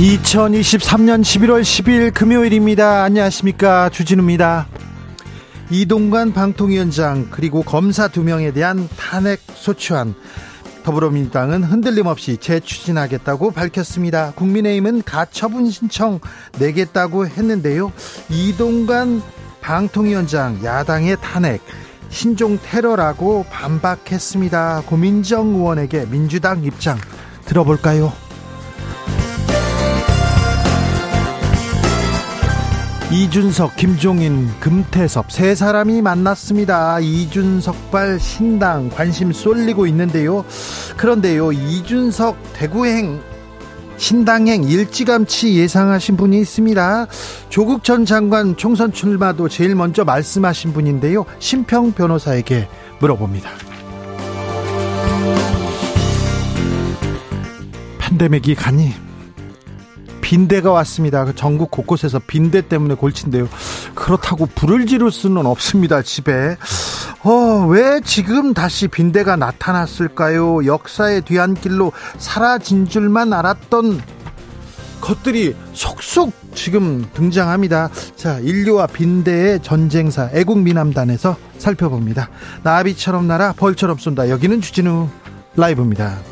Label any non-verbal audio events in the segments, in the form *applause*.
2023년 11월 10일 금요일입니다. 안녕하십니까. 주진우입니다. 이동관 방통위원장 그리고 검사 두 명에 대한 탄핵 소추안 더불어민주당은 흔들림 없이 재추진하겠다고 밝혔습니다. 국민의힘은 가처분 신청 내겠다고 했는데요. 이동관 방통위원장 야당의 탄핵 신종 테러라고 반박했습니다. 고민정 의원에게 민주당 입장 들어볼까요? 이준석, 김종인, 금태섭 세 사람이 만났습니다. 이준석발 신당 관심 쏠리고 있는데요. 그런데요, 이준석 대구행 신당행 일찌감치 예상하신 분이 있습니다. 조국 전 장관 총선 출마도 제일 먼저 말씀하신 분인데요. 심평 변호사에게 물어봅니다. 팬데믹이 가니 빈대가 왔습니다. 그 전국 곳곳에서 빈대 때문에 골친데요. 그렇다고 불을 지를 수는 없습니다. 집에. 어, 왜 지금 다시 빈대가 나타났을까요? 역사의 뒤안길로 사라진 줄만 알았던 것들이 속속 지금 등장합니다. 자, 인류와 빈대의 전쟁사 애국미남단에서 살펴봅니다. 나비처럼 날아 벌처럼 쏜다. 여기는 주진우 라이브입니다.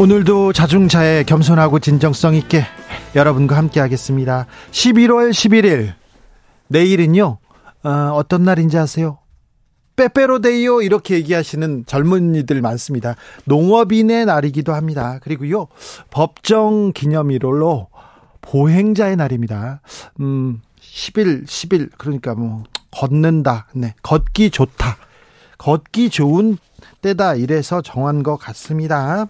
오늘도 자중차에 겸손하고 진정성 있게 여러분과 함께 하겠습니다. 11월 11일 내일은요 어, 떤 날인지 아세요? 빼빼로데이요 이렇게 얘기하시는 젊은이들 많습니다. 농업인의 날이기도 합니다. 그리고요 법정 기념일로 보행자의 날입니다. 음 10일 10일 그러니까 뭐 걷는다. 네. 걷기 좋다. 걷기 좋은 때다 이래서 정한 것 같습니다.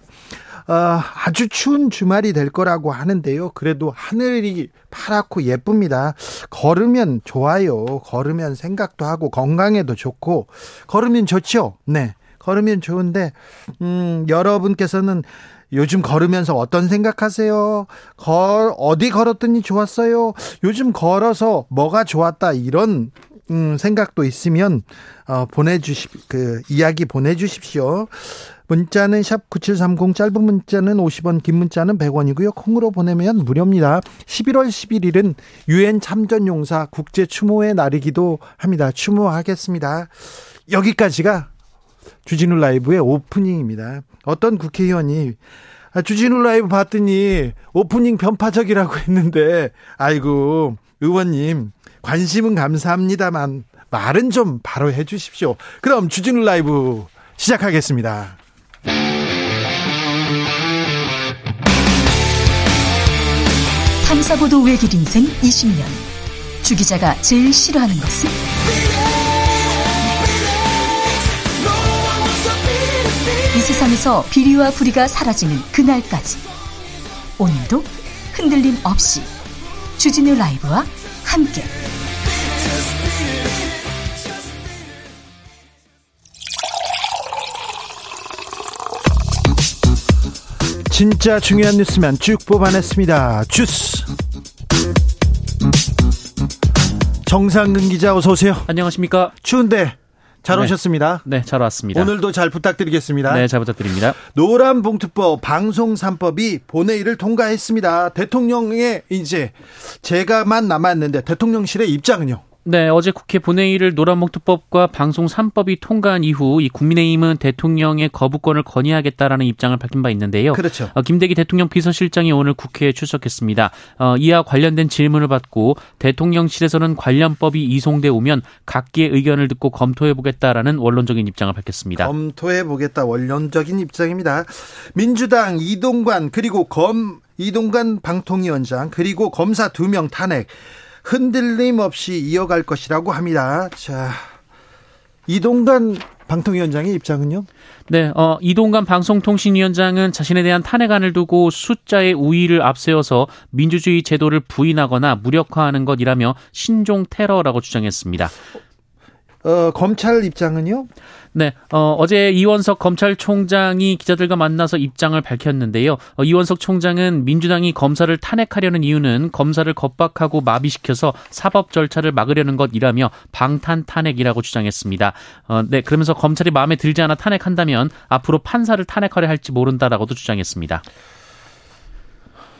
어, 아주 추운 주말이 될 거라고 하는데요. 그래도 하늘이 파랗고 예쁩니다. 걸으면 좋아요. 걸으면 생각도 하고 건강에도 좋고 걸으면 좋죠. 네. 걸으면 좋은데 음, 여러분께서는 요즘 걸으면서 어떤 생각하세요? 걸 어디 걸었더니 좋았어요? 요즘 걸어서 뭐가 좋았다 이런 음, 생각도 있으면 어, 보내주십 그 이야기 보내주십시오. 문자는 샵 9730 짧은 문자는 50원 긴 문자는 100원이고요. 콩으로 보내면 무료입니다. 11월 11일은 유엔 참전용사 국제 추모의 날이기도 합니다. 추모하겠습니다. 여기까지가 주진우 라이브의 오프닝입니다. 어떤 국회의원이 아, 주진우 라이브 봤더니 오프닝 편파적이라고 했는데 아이고 의원님 관심은 감사합니다만 말은 좀 바로 해 주십시오. 그럼 주진우 라이브 시작하겠습니다. 탐사보도 외길 인생 20년. 주 기자가 제일 싫어하는 것은? 이 세상에서 비리와 부리가 사라지는 그날까지. 오늘도 흔들림 없이 주진우 라이브와 함께. 진짜 중요한 뉴스면 쭉 뽑아냈습니다. 주스. 정상근 기자 어서 오세요. 안녕하십니까? 추운데 잘 네. 오셨습니다. 네, 잘 왔습니다. 오늘도 잘 부탁드리겠습니다. 네, 잘 부탁드립니다. 노란 봉투법 방송 3법이 본회의를 통과했습니다. 대통령의 이제 제가만 남았는데 대통령실의 입장은요? 네, 어제 국회 본회의를 노란봉투법과 방송 3법이 통과한 이후 이 국민의힘은 대통령의 거부권을 건의하겠다라는 입장을 밝힌 바 있는데요. 그렇죠. 어, 김대기 대통령 비서실장이 오늘 국회에 출석했습니다. 어, 이와 관련된 질문을 받고 대통령실에서는 관련 법이 이송돼 오면 각기의 의견을 듣고 검토해 보겠다라는 원론적인 입장을 밝혔습니다. 검토해 보겠다 원론적인 입장입니다. 민주당 이동관 그리고 검 이동관 방통위원장 그리고 검사 두 명 탄핵 흔들림 없이 이어갈 것이라고 합니다. 자, 이동관 방통위원장의 입장은요? 네, 어, 이동관 방송통신위원장은 자신에 대한 탄핵안을 두고 숫자의 우위를 앞세워서 민주주의 제도를 부인하거나 무력화하는 것이라며 신종 테러라고 주장했습니다. 어, 검찰 입장은요? 네, 어, 어제 이원석 검찰총장이 기자들과 만나서 입장을 밝혔는데요. 어, 이원석 총장은 민주당이 검사를 탄핵하려는 이유는 검사를 겁박하고 마비시켜서 사법 절차를 막으려는 것이라며 방탄 탄핵이라고 주장했습니다. 어, 네, 그러면서 검찰이 마음에 들지 않아 탄핵한다면 앞으로 판사를 탄핵하려 할지 모른다라고도 주장했습니다.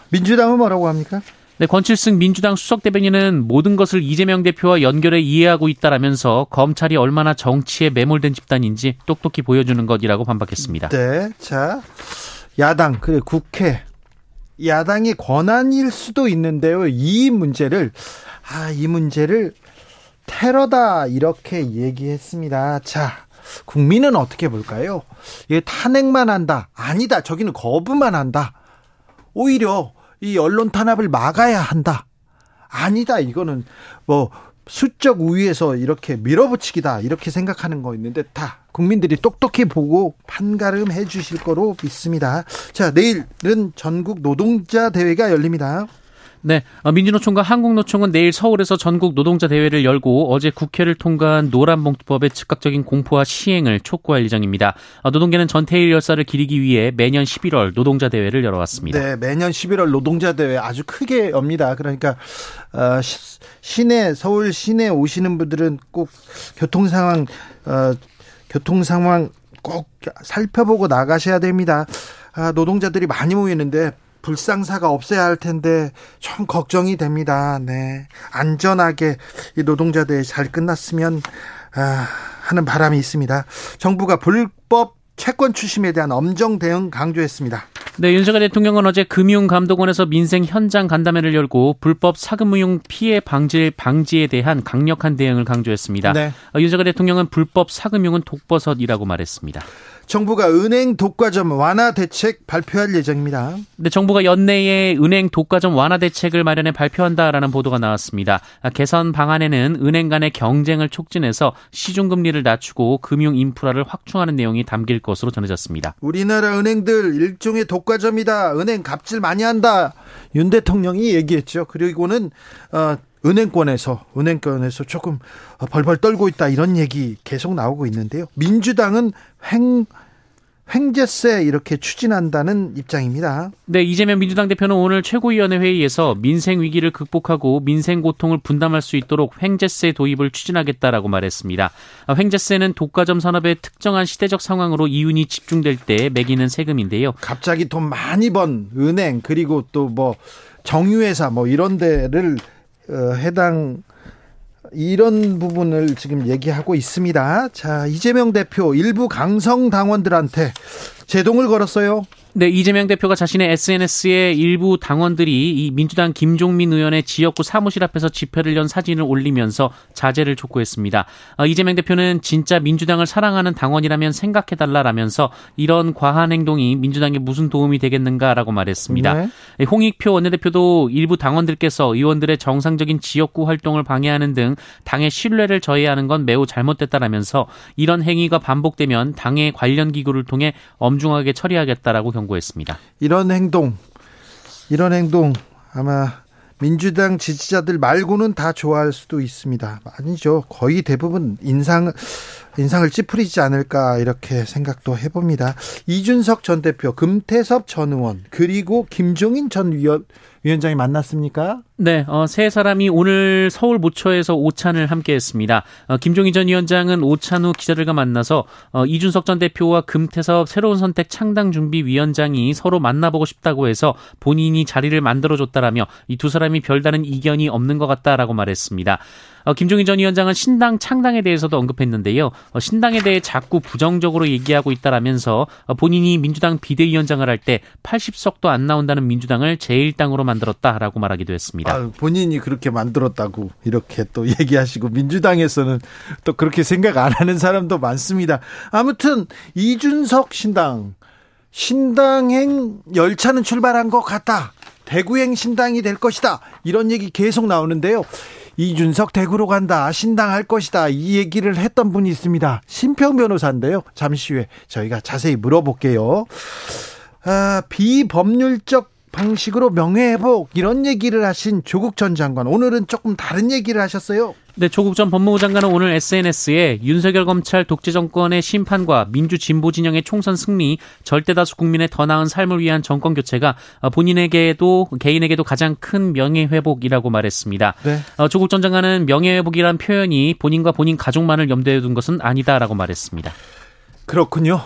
민주당은 뭐라고 합니까? 네, 권칠승 민주당 수석 대변인은 모든 것을 이재명 대표와 연결해 이해하고 있다라면서 검찰이 얼마나 정치에 매몰된 집단인지 똑똑히 보여주는 것이라고 반박했습니다. 네, 자 야당 그래 국회 야당의 권한일 수도 있는데요. 이 문제를 아 이 문제를 테러다 이렇게 얘기했습니다. 자. 국민은 어떻게 볼까요? 예, 탄핵만 한다. 아니다. 저기는 거부만 한다. 오히려 이 언론 탄압을 막아야 한다. 아니다. 이거는 뭐 수적 우위에서 이렇게 밀어붙이기다. 이렇게 생각하는 거 있는데 다 국민들이 똑똑히 보고 판가름 해 주실 거로 믿습니다. 자, 내일은 전국 노동자 대회가 열립니다. 네, 어, 민주노총과 한국노총은 내일 서울에서 전국 노동자 대회를 열고 어제 국회를 통과한 노란봉투법의 즉각적인 공포와 시행을 촉구할 예정입니다. 어, 노동계는 전태일 열사를 기리기 위해 매년 11월 노동자 대회를 열어왔습니다. 네, 매년 11월 노동자 대회 아주 크게 엽니다. 그러니까 어, 시내 서울 시내 오시는 분들은 꼭 교통 상황 어, 교통 상황 꼭 살펴보고 나가셔야 됩니다. 아, 노동자들이 많이 모이는데 불상사가 없어야 할 텐데 좀 걱정이 됩니다. 네. 안전하게 이 노동자들 잘 끝났으면 아, 하는 바람이 있습니다. 정부가 불법 채권 추심에 대한 엄정 대응 강조했습니다. 네, 윤석열 대통령은 어제 금융감독원에서 민생 현장 간담회를 열고 불법 사금융 피해 방지 방지에 대한 강력한 대응을 강조했습니다. 네. 어, 윤석열 대통령은 불법 사금융은 독버섯이라고 말했습니다. 정부가 은행 독과점 완화 대책 발표할 예정입니다. 네, 정부가 연내에 은행 독과점 완화 대책을 마련해 발표한다라는 보도가 나왔습니다. 아, 개선 방안에는 은행 간의 경쟁을 촉진해서 시중 금리를 낮추고 금융 인프라를 확충하는 내용이 담길 것으로 전해졌습니다. 우리나라 은행들 일종의 독과점이다. 은행 갑질 많이 한다. 윤 대통령이 얘기했죠. 그리고는 어, 은행권에서 은행권에서 조금 벌벌 떨고 있다 이런 얘기 계속 나오고 있는데요. 민주당은 횡 횡재세 이렇게 추진한다는 입장입니다. 네, 이재명 민주당 대표는 오늘 최고위원회 회의에서 민생 위기를 극복하고 민생 고통을 분담할 수 있도록 횡재세 도입을 추진하겠다라고 말했습니다. 횡재세는 독과점 산업의 특정한 시대적 상황으로 이윤이 집중될 때 매기는 세금인데요. 갑자기 돈 많이 번 은행 그리고 또 뭐 정유회사 뭐 이런 데를 어, 해당 이런 부분을 지금 얘기하고 있습니다. 자, 이재명 대표 일부 강성 당원들한테 제동을 걸었어요. 네, 이재명 대표가 자신의 SNS에 일부 당원들이 이 민주당 김종민 의원의 지역구 사무실 앞에서 집회를 연 사진을 올리면서 자제를 촉구했습니다. 어, 이재명 대표는 진짜 민주당을 사랑하는 당원이라면 생각해달라라면서 이런 과한 행동이 민주당에 무슨 도움이 되겠는가라고 말했습니다. 네. 예, 홍익표 원내대표도 일부 당원들께서 의원들의 정상적인 지역구 활동을 방해하는 등 당의 신뢰를 저해하는 건 매우 잘못됐다라면서 이런 행위가 반복되면 당의 관련 기구를 통해 엄중하게 처리하겠다라고 경고했습니다. 이런 행동, 이런 행동 아마 민주당 지지자들 말고는 다 좋아할 수도 있습니다. 아니죠. 거의 대부분 인상 인상을 찌푸리지 않을까 이렇게 생각도 해봅니다. 이준석 전 대표, 금태섭 전 의원, 그리고 김종인 전 위원, 위원장이 만났습니까? 네, 어, 세 사람이 오늘 서울 모처에서 오찬을 함께했습니다. 어, 김종인 전 위원장은 오찬 후 기자들과 만나서 어, 이준석 전 대표와 금태섭 새로운 선택 창당 준비 위원장이 서로 만나보고 싶다고 해서 본인이 자리를 만들어줬다라며 이 두 사람이 별다른 이견이 없는 것 같다라고 말했습니다. 어, 김종인 전 위원장은 신당 창당에 대해서도 언급했는데요. 어, 신당에 대해 자꾸 부정적으로 얘기하고 있다라면서 어, 본인이 민주당 비대위원장을 할 때 80석도 안 나온다는 민주당을 제1당으로 만들었다라고 말하기도 했습니다. 아, 본인이 그렇게 만들었다고 이렇게 또 얘기하시고 민주당에서는 또 그렇게 생각 안 하는 사람도 많습니다. 아무튼 이준석 신당 신당행 열차는 출발한 것 같다. 대구행 신당이 될 것이다. 이런 얘기 계속 나오는데요. 이준석 대구로 간다. 신당 할 것이다. 이 얘기를 했던 분이 있습니다. 심평 변호사인데요. 잠시 후에 저희가 자세히 물어볼게요. 아, 비법률적 방식으로 명예회복 이런 얘기를 하신 조국 전 장관 오늘은 조금 다른 얘기를 하셨어요. 네, 조국 전 법무부 장관은 오늘 SNS에 윤석열 검찰 독재 정권의 심판과 민주 진보 진영의 총선 승리, 절대 다수 국민의 더 나은 삶을 위한 정권 교체가 본인에게도 개인에게도 가장 큰 명예 회복이라고 말했습니다. 네. 어, 조국 전 장관은 명예 회복이란 표현이 본인과 본인 가족만을 염두에 둔 것은 아니다라고 말했습니다. 그렇군요.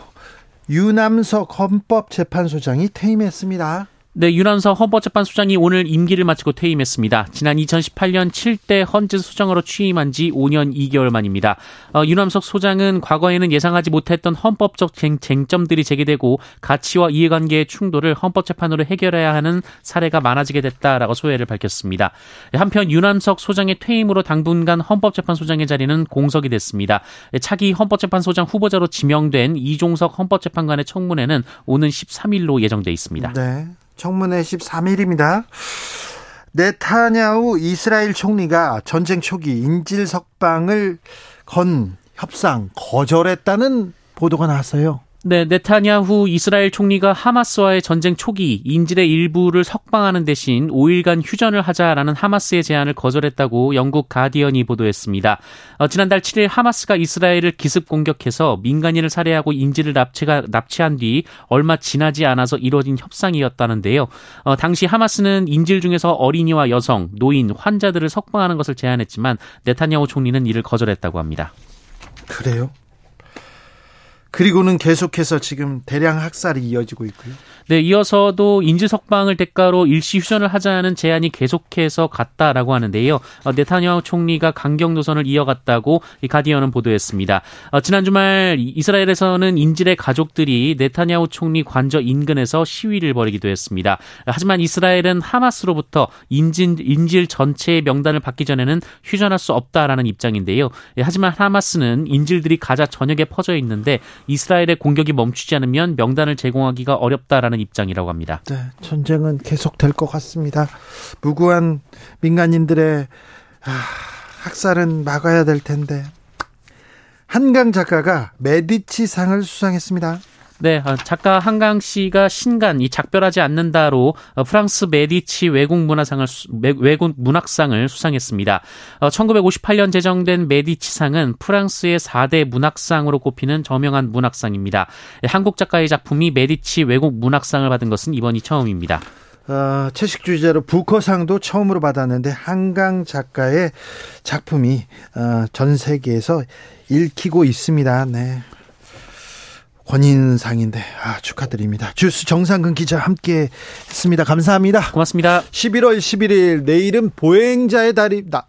유남석 헌법재판소장이 퇴임했습니다. 네, 윤한석 헌법재판 소장이 오늘 임기를 마치고 퇴임했습니다. 지난 2018년 7대 헌재 소장으로 취임한 지 5년 2개월 만입니다. 어, 윤한석 소장은 과거에는 예상하지 못했던 헌법적 쟁, 쟁점들이 제기되고 가치와 이해관계의 충돌을 헌법재판으로 해결해야 하는 사례가 많아지게 됐다라고 소회를 밝혔습니다. 한편 윤한석 소장의 퇴임으로 당분간 헌법재판소장의 자리는 공석이 됐습니다. 차기 헌법재판소장 후보자로 지명된 이종석 헌법재판관의 청문회는 오는 13일로 예정돼 있습니다. 네. 청문회 13일입니다. 네타냐후 이스라엘 총리가 전쟁 초기 인질 석방을 건 협상 거절했다는 보도가 나왔어요. 네, 네타냐후 이스라엘 총리가 하마스와의 전쟁 초기 인질의 일부를 석방하는 대신 5일간 휴전을 하자라는 하마스의 제안을 거절했다고 영국 가디언이 보도했습니다. 어, 지난달 7일 하마스가 이스라엘을 기습 공격해서 민간인을 살해하고 인질을 납치가, 납치한 뒤 얼마 지나지 않아서 이뤄진 협상이었다는데요. 어, 당시 하마스는 인질 중에서 어린이와 여성, 노인, 환자들을 석방하는 것을 제안했지만 네타냐후 총리는 이를 거절했다고 합니다. 그래요? 그리고는 계속해서 지금 대량 학살이 이어지고 있고요. 네, 이어서도 인질 석방을 대가로 일시 휴전을 하자는 제안이 계속해서 갔다라고 하는데요. 어, 네타냐후 총리가 강경 노선을 이어갔다고 이 가디언은 보도했습니다. 어, 지난 주말 이스라엘에서는 인질의 가족들이 네타냐후 총리 관저 인근에서 시위를 벌이기도 했습니다. 하지만 이스라엘은 하마스로부터 인질, 인질 전체의 명단을 받기 전에는 휴전할 수 없다라는 입장인데요. 예, 하지만 하마스는 인질들이 가자 전역에 퍼져 있는데 이스라엘의 공격이 멈추지 않으면 명단을 제공하기가 어렵다라는 입장이라고 합니다. 네, 전쟁은 계속될 것 같습니다. 무고한 민간인들의 아, 학살은 막아야 될 텐데 한강 작가가 메디치 상을 수상했습니다. 네, 어, 작가 한강 씨가 신간 이 작별하지 않는다로 어, 프랑스 메디치 외국 문화상을 외국 문학상을 수상했습니다. 1958년 어, 제정된 메디치상은 프랑스의 4대 문학상으로 꼽히는 저명한 문학상입니다. 한국 작가의 작품이 메디치 외국 문학상을 받은 것은 이번이 처음입니다. 어, 채식주의자로 부커상도 처음으로 받았는데 한강 작가의 작품이 어, 전 세계에서 읽히고 있습니다. 네. 권인상인데 아, 축하드립니다. 주스 정상근 기자 함께 했습니다. 감사합니다. 고맙습니다. 11월 11일 내일은 보행자의 달이 나,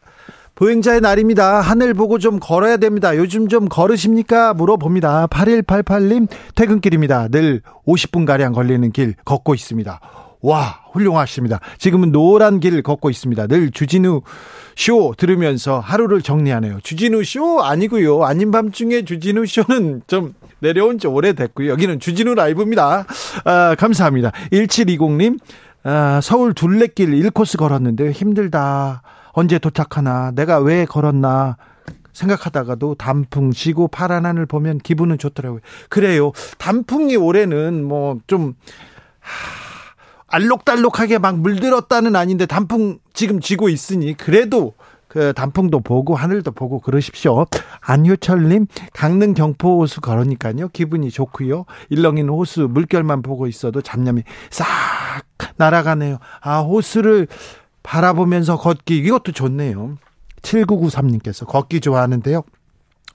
보행자의 날입니다. 하늘 보고 좀 걸어야 됩니다. 요즘 좀 걸으십니까? 물어봅니다. 8188님 퇴근길입니다. 늘 50분가량 걸리는 길 걷고 있습니다. 와, 훌륭하십니다. 지금은 노란 길 걷고 있습니다. 늘 주진우 쇼 들으면서 하루를 정리하네요. 주진우 쇼 아니고요. 아닌 밤중에 주진우 쇼는 좀 내려온 지 오래됐고요. 여기는 주진우 라이브입니다. 아, 감사합니다. 1720님, 아, 서울 둘레길 1코스 걸었는데 힘들다. 언제 도착하나? 내가 왜 걸었나? 생각하다가도 단풍 지고 파란 하늘 보면 기분은 좋더라고요. 그래요. 단풍이 올해는 뭐 좀, 알록달록하게 막 물들었다는 아닌데 단풍 지금 지고 있으니 그래도 그 단풍도 보고 하늘도 보고 그러십시오. 안효철님 강릉 경포 호수 걸으니까요 기분이 좋고요. 일렁이는 호수 물결만 보고 있어도 잡념이 싹 날아가네요. 아 호수를 바라보면서 걷기 이것도 좋네요. 7993님께서 걷기 좋아하는데요.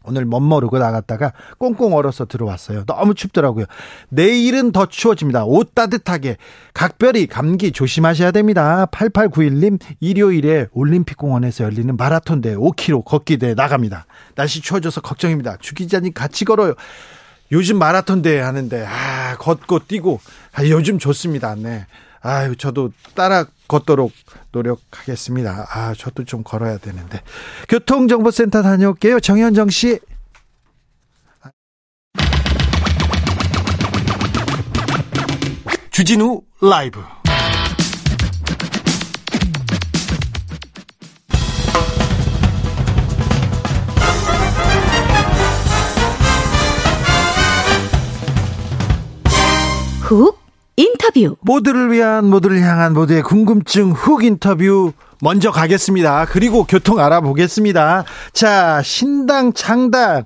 오늘 멋모르고 나갔다가 꽁꽁 얼어서 들어왔어요. 너무 춥더라고요. 내일은 더 추워집니다. 옷 따뜻하게 각별히 감기 조심하셔야 됩니다. 8891님 일요일에 올림픽공원에서 열리는 마라톤 대 5km 걷기 대 나갑니다. 날씨 추워져서 걱정입니다. 주 기자님 같이 걸어요. 요즘 마라톤 대회 하는데 아 걷고 뛰고 아, 요즘 좋습니다. 네. 아유, 저도 따라 걷도록 노력하겠습니다. 아, 저도 좀 걸어야 되는데. 교통정보센터 다녀올게요. 정현정 씨. 주진우 라이브. 훅 인터뷰. 모두를 위한 모두를 향한 모두의 궁금증 훅 인터뷰 먼저 가겠습니다. 그리고 교통 알아보겠습니다. 자, 신당 창당.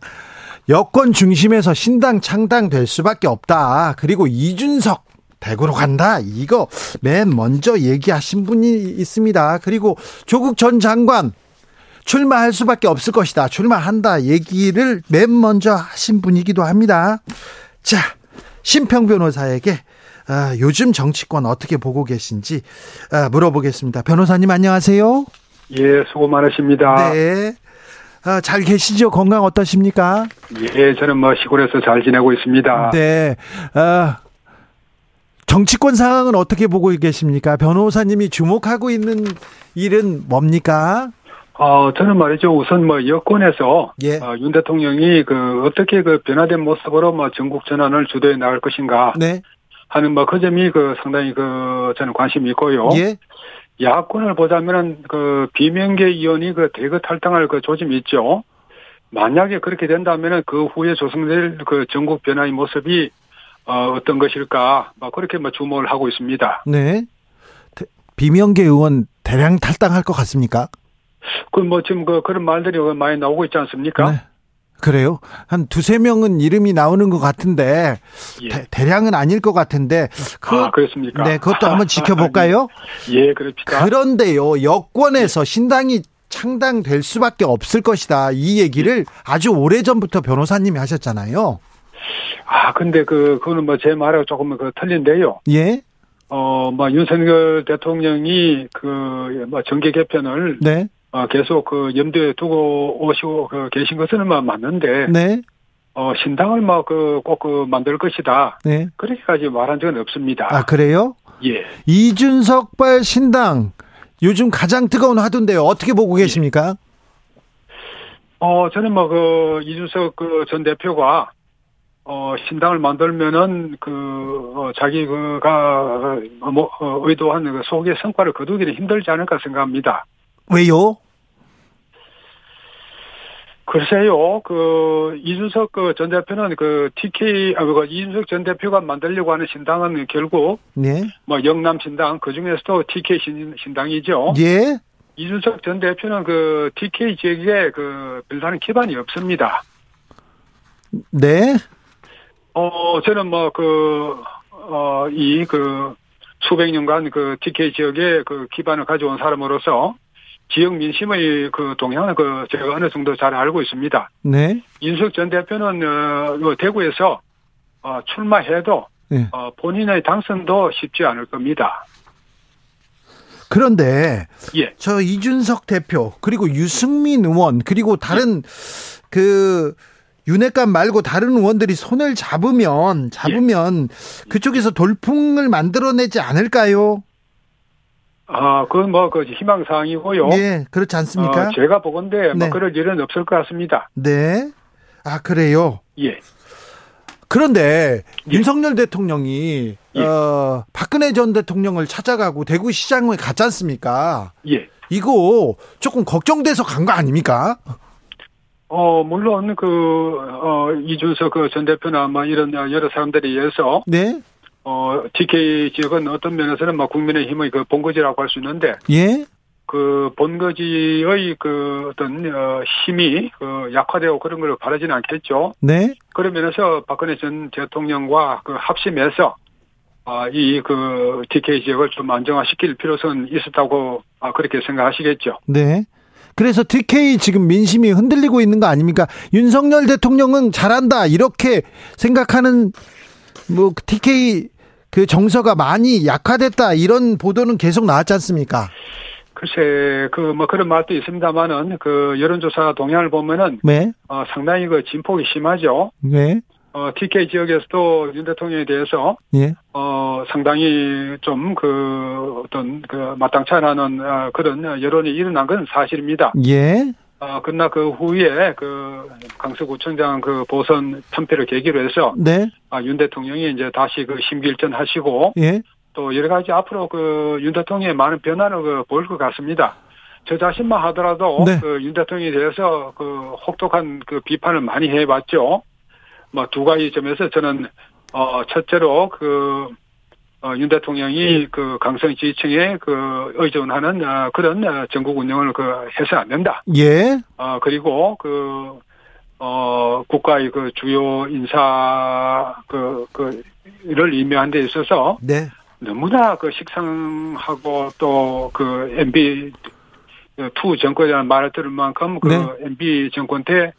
여권 중심에서 신당 창당 될 수밖에 없다. 그리고 이준석 대구로 간다. 이거 맨 먼저 얘기하신 분이 있습니다. 그리고 조국 전 장관 출마할 수밖에 없을 것이다. 출마한다. 얘기를 맨 먼저 하신 분이기도 합니다. 자, 심평 변호사에게 아, 요즘 정치권 어떻게 보고 계신지 아, 물어보겠습니다. 변호사님 안녕하세요. 예, 수고 많으십니다. 네. 아, 잘 계시죠? 건강 어떠십니까? 예, 저는 뭐 시골에서 잘 지내고 있습니다. 네. 아, 정치권 상황은 어떻게 보고 계십니까? 변호사님이 주목하고 있는 일은 뭡니까? 어, 저는 말이죠. 우선 뭐 여권에서 예. 어, 윤 대통령이 그 어떻게 그 변화된 모습으로 뭐 전국 전환을 주도해 나갈 것인가 네. 하는 뭐 그 점이 그 상당히 그 저는 관심이 있고요. 예. 야권을 보자면은 그 비명계 의원이 그 대거 탈당할 그 조짐이 있죠. 만약에 그렇게 된다면은 그 후에 조성될 그 전국 변화의 모습이 어, 어떤 것일까, 뭐 그렇게 뭐 주목을 하고 있습니다. 네. 대- 비명계 의원 대량 탈당할 것 같습니까? 그 뭐 지금 그 그런 말들이 많이 나오고 있지 않습니까? 네. 그래요? 한 두세 명은 이름이 나오는 것 같은데 예. 대, 대량은 아닐 것 같은데 그, 아, 그렇습니까? 네, 그것도 한번 *laughs* 지켜볼까요? 예, 그럽시다. 그런데요, 여권에서 신당이 창당될 수밖에 없을 것이다. 이 얘기를 아주 오래 전부터 변호사님이 하셨잖아요. 아, 근데 그, 그거는 뭐 제 말하고 조금 그 틀린데요. 예, 어, 뭐 윤석열 대통령이 그, 뭐 정계 개편을 네, 어, 계속 그 염두에 두고 오시고 그 계신 것은 뭐 맞는데, 네, 어, 신당을 뭐그꼭그 만들 것이다. 네. 그렇게까지 말한 적은 없습니다. 아 그래요? 예. 이준석발 신당 요즘 가장 뜨거운 화두인데요. 어떻게 보고 계십니까? 어, 저는 뭐 그 이준석 그 전 대표가 어, 신당을 만들면은 그, 어, 자기 그가 어, 뭐, 어, 의도한 그 소기의 성과를 거두기는 힘들지 않을까 생각합니다. 왜요? 글쎄요, 그, 이준석 그 전 대표는 그 TK, 아, 그 이준석 전 대표가 만들려고 하는 신당은 결국 네, 뭐 영남 신당, 그 중에서도 TK 신, 신당이죠. 예, 이준석 전 대표는 그 TK 지역에 그 별다른 기반이 없습니다. 네, 어, 저는 뭐, 그, 어, 이, 그, 수백 년간 그 TK 지역에 그 기반을 가져온 사람으로서 지역 민심의 그 동향을 그 제가 어느 정도 잘 알고 있습니다. 네, 윤석 전 대표는, 어, 요 대구에서, 어, 출마해도, 네. 어, 본인의 당선도 쉽지 않을 겁니다. 그런데 예. 저 이준석 대표 그리고 유승민 의원 그리고 다른 그 윤핵관 말고 다른 의원들이 손을 잡으면 잡으면 그쪽에서 돌풍을 만들어내지 않을까요? 아, 그건 뭐, 그 희망사항이고요. 예, 그렇지 않습니까? 어, 제가 보건데, 뭐, 네. 그럴 일은 없을 것 같습니다. 네. 아 그래요. 예. 그런데 예. 윤석열 대통령이 예. 어, 박근혜 전 대통령을 찾아가고 대구 시장에 갔지 않습니까? 예. 이거 조금 걱정돼서 간 거 아닙니까? 어, 물론, 그, 어, 이준석 그 전 대표나 뭐 이런 여러 사람들에 의해서, 네. 어, TK 지역은 어떤 면에서는 뭐 국민의 힘의 그 본거지라고 할 수 있는데, 예. 그 본거지의 그 어떤, 어, 힘이 그 약화되고 그런 걸 바라지는 않겠죠. 네. 그런 면에서 박근혜 전 대통령과 그 합심해서, 아, 이 그 TK 지역을 좀 안정화시킬 필요성은 있었다고, 아, 그렇게 생각하시겠죠. 네. 그래서 TK 지금 민심이 흔들리고 있는 거 아닙니까? 윤석열 대통령은 잘한다 이렇게 생각하는 뭐 TK 그 정서가 많이 약화됐다 이런 보도는 계속 나왔지 않습니까? 글쎄, 그, 뭐, 그런 말도 있습니다만은, 그, 여론조사 동향을 보면은, 네. 어, 상당히 그 진폭이 심하죠. 네. 어, TK 지역에서도 윤 대통령에 대해서, 예. 어, 상당히 좀 그, 어떤, 그, 마땅치 않은, 어, 그런 여론이 일어난 건 사실입니다. 예. 어, 그러나 그 후에 그, 강서구청장 그 보선 편패를 계기로 해서, 네. 아, 윤 대통령이 이제 다시 그 심기일전 하시고, 예. 또 여러 가지 앞으로 그 윤 대통령의 많은 변화를 그 보일 것 같습니다. 저 자신만 하더라도 네. 그윤 대통령에 대해서 그 혹독한 그 비판을 많이 해봤죠. 뭐 두 가지 점에서 저는 어, 첫째로 그, 어, 윤 대통령이 그 강성 지지층에 그 의존하는 어, 그런 어, 전국 운영을 그 해서 안 된다. 예. 어, 그리고 그, 어, 국가의 그 주요 인사 그, 그, 를 임명한 데 있어서 네. 너무나 그 식상하고 또 그 MB two 정권이라는 말을 들을 만큼 그 네. MB 정권 때 어,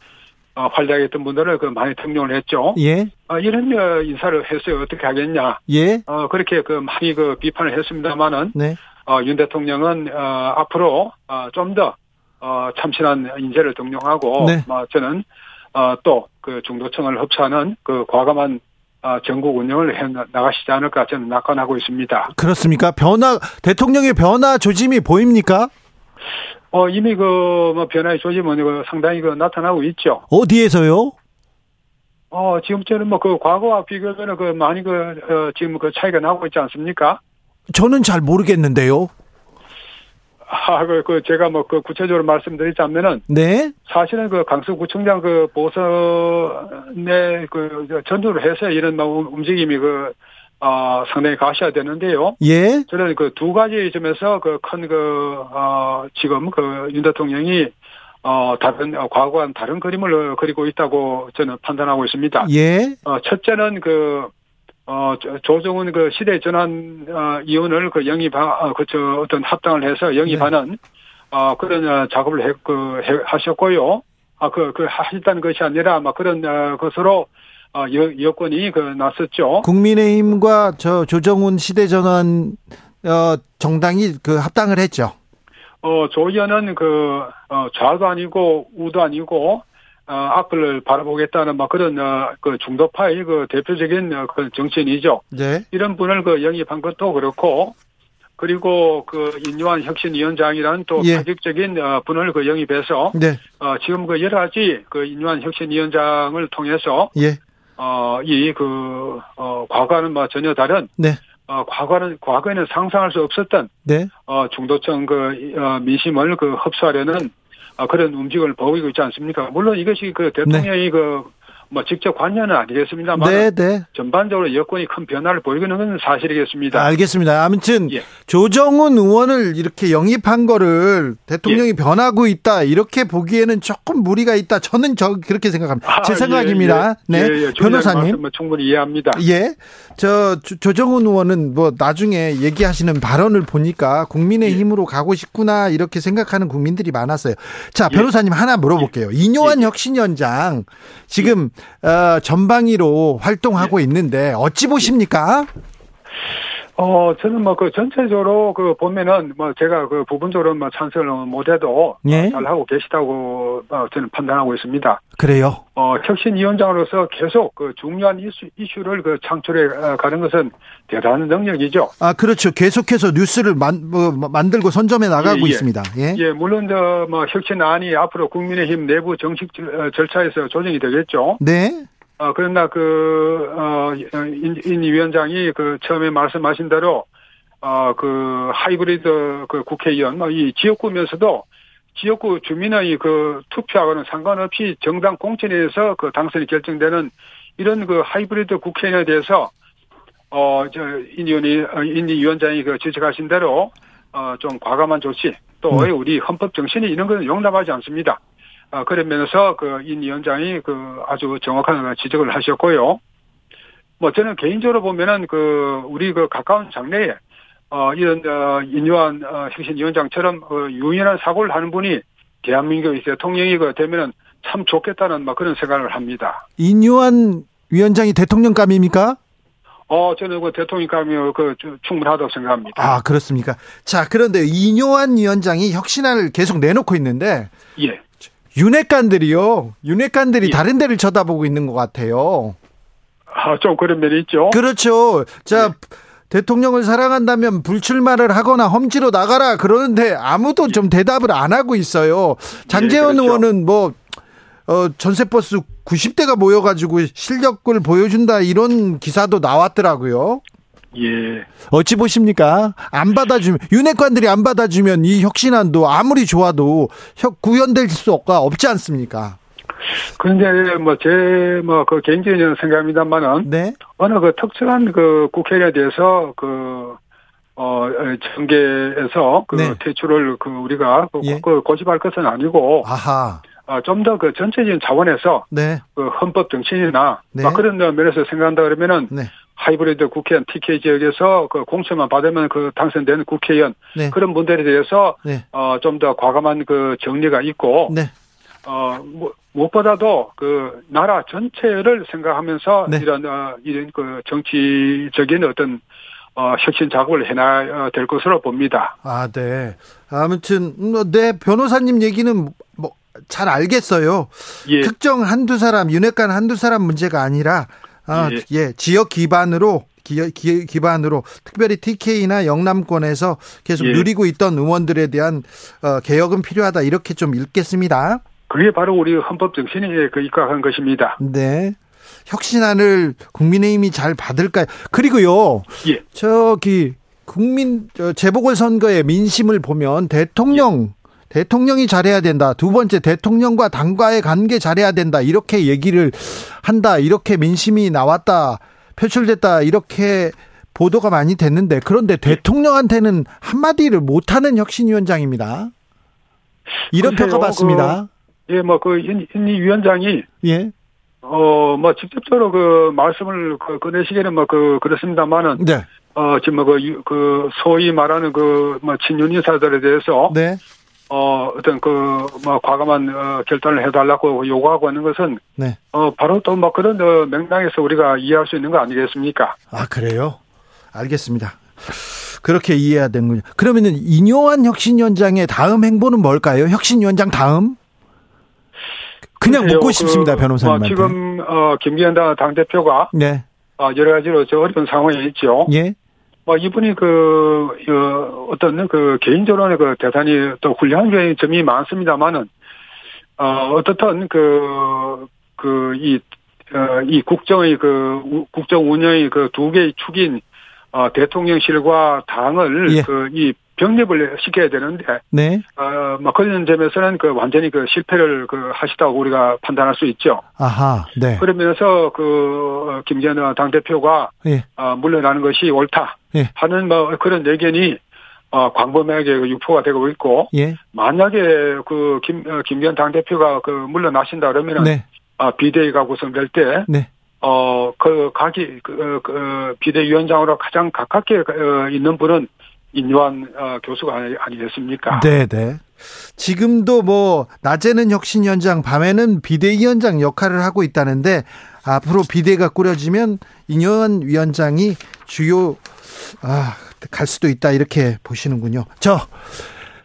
활약했던 분들을 그 많이 등용을 했죠. 예. 어, 이런 어, 인사를 해서 어떻게 하겠냐. 예. 어, 그렇게 그 많이 그 비판을 했습니다만은 네. 어, 윤 대통령은 어, 앞으로 어, 좀더 어, 참신한 인재를 등용하고 네. 어, 저는 어, 또 그 중도층을 흡수하는 그 과감한 어, 전국 운영을 해 나- 나가시지 않을까 저는 낙관하고 있습니다. 그렇습니까? 변화 대통령의 변화 조짐이 보입니까? 어, 이미 그, 뭐, 변화의 조짐은 그 상당히 그 나타나고 있죠. 어디에서요? 어, 지금처럼 뭐, 그, 과거와 비교하면 그, 많이 그, 어, 지금 그 차이가 나고 있지 않습니까? 저는 잘 모르겠는데요. 아, 그, 그, 제가 뭐, 그, 구체적으로 말씀드리자면은, 네. 사실은 그, 강서구청장 그, 보선에 그, 저 전두를 해서 이런 뭐 움직임이 그, 어, 상당히 가셔야 되는데요. 예. 저는 그 두 가지 점에서 그 큰 그, 어, 지금 그 윤 대통령이 어, 다른, 어, 과거와는 다른 그림을 어, 그리고 있다고 저는 판단하고 있습니다. 예. 어, 첫째는 그, 어, 조- 조정은 그 시대 전환, 어, 이혼을 그 영입, 어, 그, 저, 어떤 합당을 해서 영입하는, 어, 그런, 어, 작업을 해, 그, 해, 하셨고요. 아, 그, 그, 하셨다는 것이 아니라, 막 그런, 어, 것으로, 어, 여, 여건이 그, 났었죠. 국민의힘과 저 조정훈 시대전환 어 정당이 그 합당을 했죠. 어, 조 의원은 그, 어, 좌도 아니고, 우도 아니고, 어, 앞을 바라보겠다는 막 그런, 어, 그 중도파의 그 대표적인 어, 그 정치인이죠. 네. 이런 분을 그 영입한 것도 그렇고, 그리고 그 인유한 혁신위원장이라는 또 예. 파격적인 어, 분을 그 영입해서, 네. 어, 지금 그 여러 가지 그 인유한 혁신위원장을 통해서, 예. 어, 이 그, 어, 과거와는 뭐 전혀 다른, 네. 어, 과거는, 과거에는 상상할 수 없었던 네. 어, 중도층 그, 어, 민심을 그 흡수하려는 어, 그런 움직임을 보이고 있지 않습니까? 물론 이것이 그 대통령이 그, 뭐 직접 관여는 아니겠습니다만 네, 네. 전반적으로 여건이 큰 변화를 보이는 건 사실이겠습니다. 알겠습니다. 아무튼 예. 조정훈 의원을 이렇게 영입한 거를 대통령이 변하고 있다 이렇게 보기에는 조금 무리가 있다. 저는 저 그렇게 생각합니다. 제 아, 생각입니다. 예, 예. 네, 예, 예. 변호사님. 말씀은 충분히 이해합니다. 예. 저 조- 조정훈 의원은 뭐 나중에 얘기하시는 발언을 보니까 국민의 힘으로 가고 싶구나 이렇게 생각하는 국민들이 많았어요. 자, 예. 변호사님 하나 물어볼게요. 이뇨한 예. 혁신위원장 지금 어, 전방위로 활동하고 있는데 어찌 보십니까? 어, 저는 뭐 그 전체적으로 그 보면은 뭐 제가 그 부분적으로 뭐 찬성을 못해도 예. 어, 잘 하고 계시다고 어, 저는 판단하고 있습니다. 그래요. 어, 혁신위원장으로서 계속 그 중요한 이슈, 이슈를 그 창출해 어, 가는 것은 대단한 능력이죠. 아, 그렇죠. 계속해서 뉴스를 만, 뭐, 만들고 선점해 나가고 예, 예. 있습니다. 예. 예, 물론 저 뭐 혁신안이 앞으로 국민의힘 내부 정식 절- 어, 절차에서 조정이 되겠죠. 네. 어, 그러나 그, 어, 인, 인 위원장이 그 처음에 말씀하신 대로, 어, 그 하이브리드 그 국회의원, 뭐이 지역구면서도 지역구 주민의 그 투표하고는 상관없이 정당 공천에 의해서 그 당선이 결정되는 이런 그 하이브리드 국회의원에 대해서 어, 저, 인 의원이, 어, 인 위원장이 그 지적하신 대로, 어, 좀 과감한 조치, 또 음. 우리 헌법 정신이 이런 것은 용납하지 않습니다. 어, 그러면서 그 인 위원장이 그 아주 정확한 지적을 하셨고요. 뭐 저는 개인적으로 보면은 그 우리 그 가까운 장래에 어 이런 어 인요한 어 혁신위원장처럼 어 유연한 사고를 하는 분이 대한민국의 대통령이 그 되면은 참 좋겠다는 막 그런 생각을 합니다. 인유한 위원장이 대통령감입니까? 어 저는 그 대통령감이 그 충분하다고 생각합니다. 아, 그렇습니까? 자, 그런데 이뇨한 위원장이 혁신안을 계속 내놓고 있는데 예. 윤핵관들이요. 윤핵관들이 예. 다른 데를 쳐다보고 있는 것 같아요. 아, 좀 그런 면이 있죠. 그렇죠. 자, 예. 대통령을 사랑한다면 불출마를 하거나 험지로 나가라 그러는데 아무도 좀 대답을 안 하고 있어요. 장재원 예, 그렇죠. 의원은 뭐 어, 전세버스 90대가 모여가지고 실력을 보여준다 이런 기사도 나왔더라고요. 예. 어찌 보십니까? 안 받아주면 윤핵관들이 안 받아주면 이 혁신안도 아무리 좋아도 혁 구현될 수가 없지 않습니까? 그런데 뭐 제 뭐 그 개인적인 생각입니다만은 네. 어느 그 특정한 그 국회의원에 대해서 그 어, 정계에서 그 네. 퇴출을 그 우리가 그, 예. 그 고집할 것은 아니고 아하. 아, 좀더 그 전체적인 차원에서 네. 그 헌법 정신이나 네. 막 그런 면에서 생각한다 그러면은 네. 하이브리드 국회의원 TK 지역에서 그 공천만 받으면 그 당선되는 국회의원 네. 그런 분들에 대해서 네. 어, 좀 더 과감한 그 정리가 있고 네. 어, 무- 무엇보다도 그 나라 전체를 생각하면서 네. 이런 어, 이런 그 정치적인 어떤 어, 혁신 작업을 해놔야 될 것으로 봅니다. 아, 네. 아무튼 음, 네 변호사님 얘기는 뭐 잘 알겠어요. 예, 특정 한두 사람 윤핵관 한두 사람 문제가 아니라 아, 예. 예. 지역 기반으로 기, 기, 기반으로 특별히 TK나 영남권에서 계속 예. 누리고 있던 의원들에 대한 어, 개혁은 필요하다 이렇게 좀 읽겠습니다. 그게 바로 우리 헌법 정신이 그 입각한 것입니다. 네. 혁신안을 국민의힘이 잘 받을까요? 그리고요. 예, 저기 국민 저 재보궐 선거의 민심을 보면 대통령 대통령이 잘해야 된다. 두 번째 대통령과 당과의 관계 잘해야 된다. 이렇게 얘기를 한다. 이렇게 민심이 나왔다. 표출됐다. 이렇게 보도가 많이 됐는데 그런데 대통령한테는 한마디를 못하는 혁신위원장입니다. 이런 글쎄요, 평가 받습니다. 예, 뭐그 인리 위원장이 예. 어, 뭐, 직접적으로 그, 말씀을 그, 꺼내시기는 뭐, 그, 그렇습니다만은, 네. 어, 지금 뭐, 그, 유- 그, 소위 말하는 그, 뭐, 친윤 인사들에 대해서, 네. 어, 어떤 그, 뭐, 과감한, 어, 결단을 해달라고 요구하고 있는 것은, 네. 어, 바로 또 뭐, 그런, 어, 맥락에서 우리가 이해할 수 있는 거 아니겠습니까? 아, 그래요? 알겠습니다. 그렇게 이해해야 되는군요. 그러면은 이뇨한 혁신위원장의 다음 행보는 뭘까요? 혁신위원장 다음? 그냥 글쎄요, 묻고 그, 싶습니다, 변호사님한테. 뭐 지금, 어, 김기현 당대표가, 네. 어, 여러 가지로 저 어려운 상황에 있죠. 예. 뭐 이분이 그 어, 어떤 그 개인적으로는 그 대단히 또 훌륭한 점이 많습니다만은 어 어떻든 그 그 이 어, 이 국정의 그 우- 국정 운영의 그 두 개의 축인 어, 대통령실과 당을 예. 그이 병립을 시켜야 되는데 네. 어뭐 그런 점에서는 그 완전히 그 실패를 그 하시다고 우리가 판단할 수 있죠. 아하. 네. 그러면서 그 김기현 당 대표가 예. 어, 물러나는 것이 옳다 예. 하는 뭐 그런 의견이 어, 광범위하게 그 유포가 되고 있고 예. 만약에 그 김, 어, 김기현 당 대표가 그 물러나신다 그러면은 네. 아, 비대위가 구성될 때 네. 어, 그, 각이, 그, 어, 그, 어, 비대위원장으로 가장 가깝게, 어, 있는 분은 인요한, 어, 교수가 아니, 아니 겠습니까? 네, 네. 지금도 뭐 낮에는 혁신위원장, 밤에는 비대위원장 역할을 하고 있다는데 앞으로 비대가 꾸려지면 이뇨한 위원장이 주요 아, 갈 수도 있다 이렇게 보시는군요. 저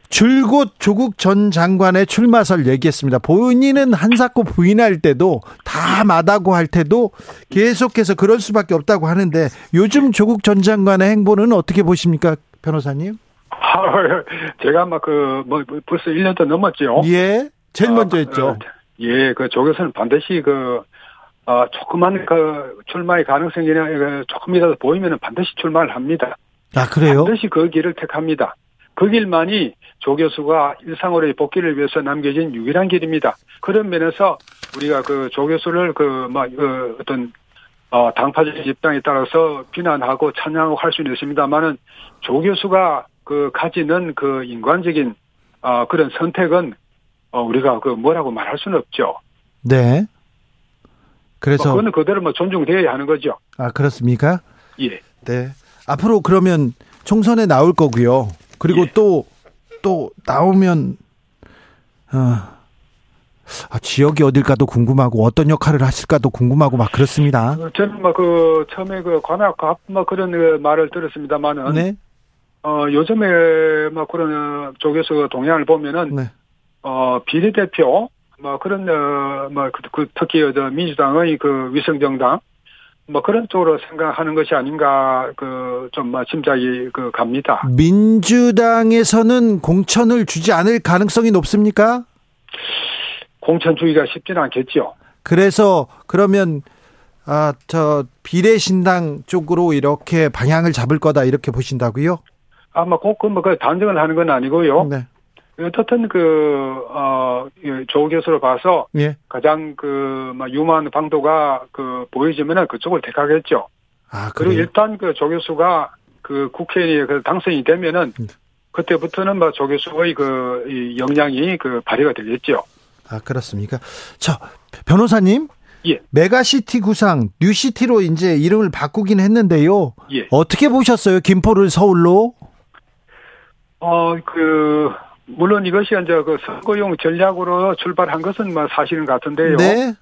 줄곧 조국 전 장관의 출마설 얘기했습니다. 본인은 한사코 부인할 때도 다 마다고 할 때도 계속해서 그럴 수밖에 없다고 하는데 요즘 조국 전 장관의 행보는 어떻게 보십니까, 변호사님? 아, *laughs* 제가 아마 그, 뭐, 벌써 1년도 넘었죠. 예, 제일 아, 먼저 그, 했죠. 어, 예, 그 조교수는 반드시 그, 어, 조그만 그 출마의 가능성이나 그 조금이라도 보이면 반드시 출마를 합니다. 아, 그래요? 반드시 그 길을 택합니다. 그 길만이 조 교수가 일상으로의 복귀를 위해서 남겨진 유일한 길입니다. 그런 면에서 우리가 그 조 교수를 그, 막, 그 어떤, 어, 당파적 입장에 따라서 비난하고 찬양하고 할 수는 있습니다만은 조 교수가 그 가지는 그 인간적인, 어, 그런 선택은 어, 우리가 그 뭐라고 말할 수는 없죠. 네. 그래서 뭐 그거는 그대로 뭐 존중되어야 하는 거죠. 아 그렇습니까? 예. 네. 앞으로 그러면 총선에 나올 거고요. 그리고 예. 또또 나오면 어, 아, 지역이 어딜까도 궁금하고 어떤 역할을 하실까도 궁금하고 막 그렇습니다. 어, 저는 뭐그 처음에 그 관악갑 뭐 그런 그 말을 들었습니다만은 네. 어 요즘에 뭐 그런 교수 동향을 보면은 네. 어 비례대표 뭐 그런 어뭐 그, 그 특히 저 민주당의 그 위성정당 뭐 그런 쪽으로 생각하는 것이 아닌가 그좀 짐작이 그 갑니다. 민주당에서는 공천을 주지 않을 가능성이 높습니까? 공천 주기가 쉽지는 않겠죠. 그래서 그러면 아 저 비례신당 쪽으로 이렇게 방향을 잡을 거다 이렇게 보신다고요? 아마 꼭그뭐그 단정을 하는 건 아니고요. 네. 어떻든 그, 어, 조 교수로 봐서 예. 가장 그, 뭐 유망한 방도가 그 보여지면은 그쪽을 택하겠죠. 아, 그리고 그래요? 일단 그 조 교수가 그 국회의원이 그 당선이 되면은 음. 그때부터는 뭐 조 교수의 그 이 역량이 그 발휘가 되겠죠. 아, 그렇습니까? 저, 변호사님. 예. 메가시티 구상 뉴시티로 이제 이름을 바꾸긴 했는데요. 예. 어떻게 보셨어요? 김포를 서울로? 어, 그, 물론 이것이 이제 그 선거용 전략으로 출발한 것은 뭐 사실은 같은데요. 네.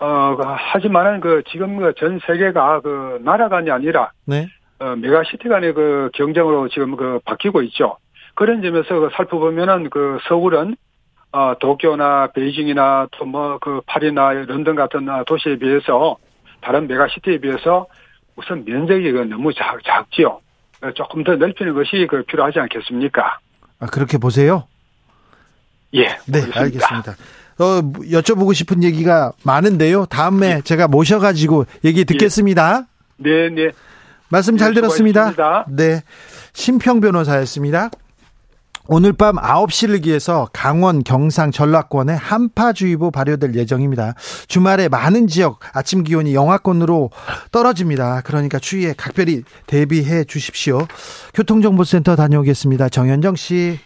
어, 그 하지만은 그 지금 그 전 세계가 그 나라 간이 아니라 네. 어, 메가시티 간의 그 경쟁으로 지금 그 바뀌고 있죠. 그런 점에서 그 살펴보면은 그 서울은 어, 도쿄나 베이징이나 또 뭐 그 파리나 런던 같은 아, 도시에 비해서 다른 메가시티에 비해서 우선 면적이 그 너무 작, 작지요. 어, 조금 더 넓히는 것이 그 필요하지 않겠습니까? 아, 그렇게 보세요? 예. 네, 그렇습니다. 알겠습니다. 어, 여쭤보고 싶은 얘기가 많은데요. 다음에 제가 모셔가지고 얘기 듣겠습니다. 네, 네. 말씀 잘 네, 들었습니다. 수고하셨습니다. 네. 심평 변호사였습니다. 오늘 밤 9시를 기해서 강원, 경상, 전라권에 한파주의보 발효될 예정입니다. 주말에 많은 지역 아침 기온이 영하권으로 떨어집니다. 그러니까 추위에 각별히 대비해 주십시오. 교통정보센터 다녀오겠습니다. 정현정 씨.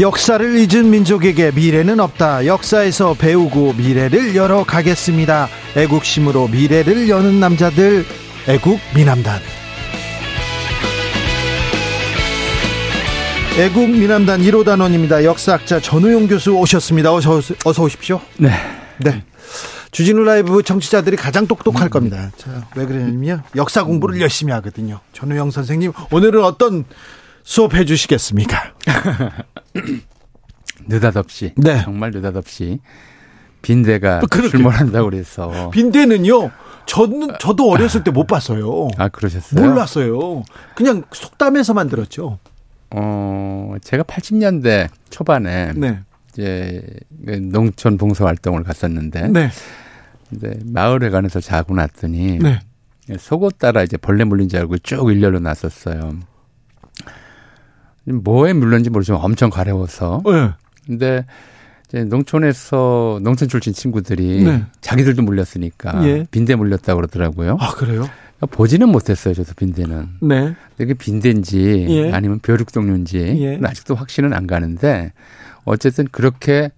역사를 잊은 민족에게 미래는 없다. 역사에서 배우고 미래를 열어가겠습니다. 애국심으로 미래를 여는 남자들, 애국 미남단. 애국 미남단 1호 단원입니다. 역사학자 전우용 교수 오셨습니다. 어서, 어서 오십시오. 네. 네. 주진우 라이브 청취자들이 가장 똑똑할 겁니다. 자, 왜 그러냐면요. 역사 공부를 열심히 하거든요. 전우영 선생님, 오늘은 어떤 수업 해 주시겠습니까? *laughs* 느닷없이 네. 정말 느닷없이 빈대가 그렇게. 출몰한다고 그래서 *laughs* 빈대는요. 저는 저도 어렸을 때 못 봤어요. 아 그러셨어요? 몰랐어요. 그냥 속담에서만 들었죠. 어 제가 80년대 초반에 네. 이제 그 농촌 봉사 활동을 갔었는데 네. 이제 마을에 가면서 자고 났더니 네. 속옷 따라 이제 벌레 물린 줄 알고 쭉 일렬로 났었어요. 뭐에 물렸는지 모르지만 엄청 가려워서 네. 근데 이제 농촌에서 농촌 출신 친구들이 네. 자기들도 물렸으니까 예. 빈대 물렸다고 그러더라고요. 아, 그래요? 보지는 못했어요, 저도 빈대는. 네. 이게 빈대인지 예. 아니면 벼룩동류인지 예. 아직도 확신은 안 가는데 어쨌든 그렇게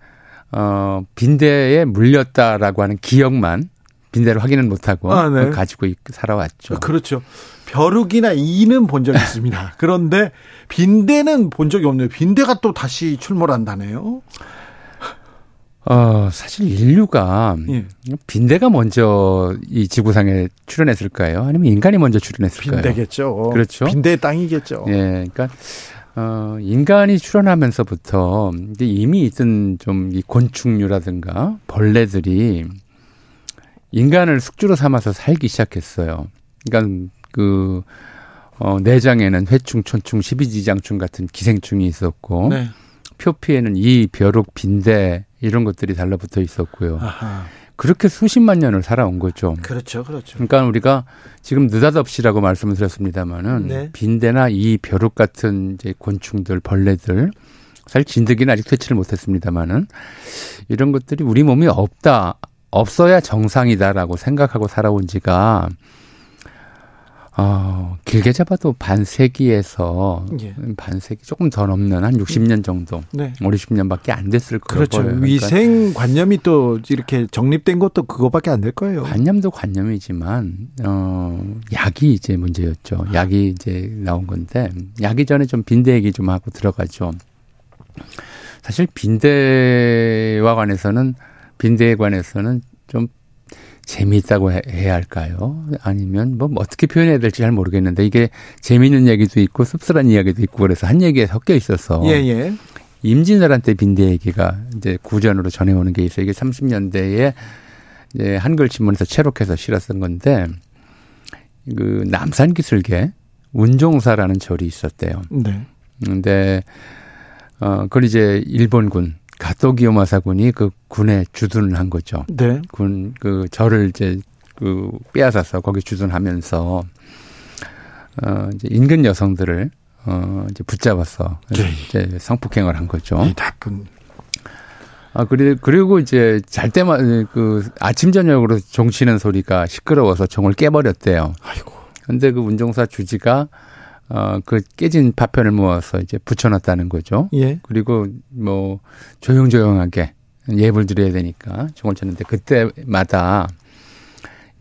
어 빈대에 물렸다라고 하는 기억만 빈대를 확인은 못하고 아, 네. 가지고 있- 살아왔죠. 그렇죠. 벼룩이나 이는 본 적이 있습니다. *laughs* 그런데 빈대는 본 적이 없네요. 빈대가 또 다시 출몰한다네요. 어 사실 인류가 예. 빈대가 먼저 이 지구상에 출현했을까요? 아니면 인간이 먼저 출현했을까요? 빈대겠죠. 그렇죠. 빈대의 땅이겠죠. 예, 그러니까 어 인간이 출현하면서부터 이미 있던 좀 이 곤충류라든가 벌레들이 인간을 숙주로 삼아서 살기 시작했어요. 그러니까 그 어, 내장에는 회충, 촌충, 십이지장충 같은 기생충이 있었고 네. 표피에는 이 벼룩, 빈대 이런 것들이 달라붙어 있었고요. 아하. 그렇게 수십만 년을 살아온 거죠. 그렇죠. 그렇죠. 그러니까 우리가 지금 느닷없이라고 말씀을 드렸습니다마는 네. 빈대나 이 벼룩 같은 이제 곤충들, 벌레들 사실 진드기는 아직 퇴치를 못했습니다마는 이런 것들이 우리 몸이 없다, 없어야 정상이다라고 생각하고 살아온 지가 어, 길게 잡아도 반세기에서 예. 반세기 조금 더 넘는 한 60년 정도, 네. 5, 60년밖에 안 됐을 거예요. 그렇죠. 그러니까 위생 관념이 또 이렇게 정립된 것도 그거밖에 안 될 거예요. 관념도 관념이지만 어 약이 이제 문제였죠. 약이 이제 나온 건데 약이 전에 좀 빈대 얘기 좀 하고 들어가죠. 사실 빈대와 관해서는 빈대에 관해서는 좀 재미있다고 해- 해야 할까요? 아니면 뭐 어떻게 표현해야 될지 잘 모르겠는데 이게 재미있는 얘기도 있고 씁쓸한 이야기도 있고 그래서 한 얘기에 섞여 있어서 예, 예. 임진왜란 때 빈대 얘기가 이제 구전으로 전해오는 게 있어요. 이게 30년대에 이제 한글 신문에서 채록해서 실었던 건데 그 남산 기술계 운종사라는 절이 있었대요. 네. 근데 어 그걸 이제 일본군 가토기요마 사군이 그 군에 주둔을 한 거죠. 네. 군 그 절을 이제 그 빼앗아서 거기 주둔하면서 어 이제 인근 여성들을 어 이제 붙잡아서 예. 이제 성폭행을 한 거죠. 이 나쁜. 아 그리고 그리고 이제 잘 때만 그 아침 저녁으로 종 치는 소리가 시끄러워서 종을 깨버렸대요. 아이고. 근데 그 운종사 주지가 어 그 깨진 파편을 모아서 이제 붙여놨다는 거죠. 예. 그리고 뭐 조용조용하게 예불 드려야 되니까 종을 쳤는데 그때마다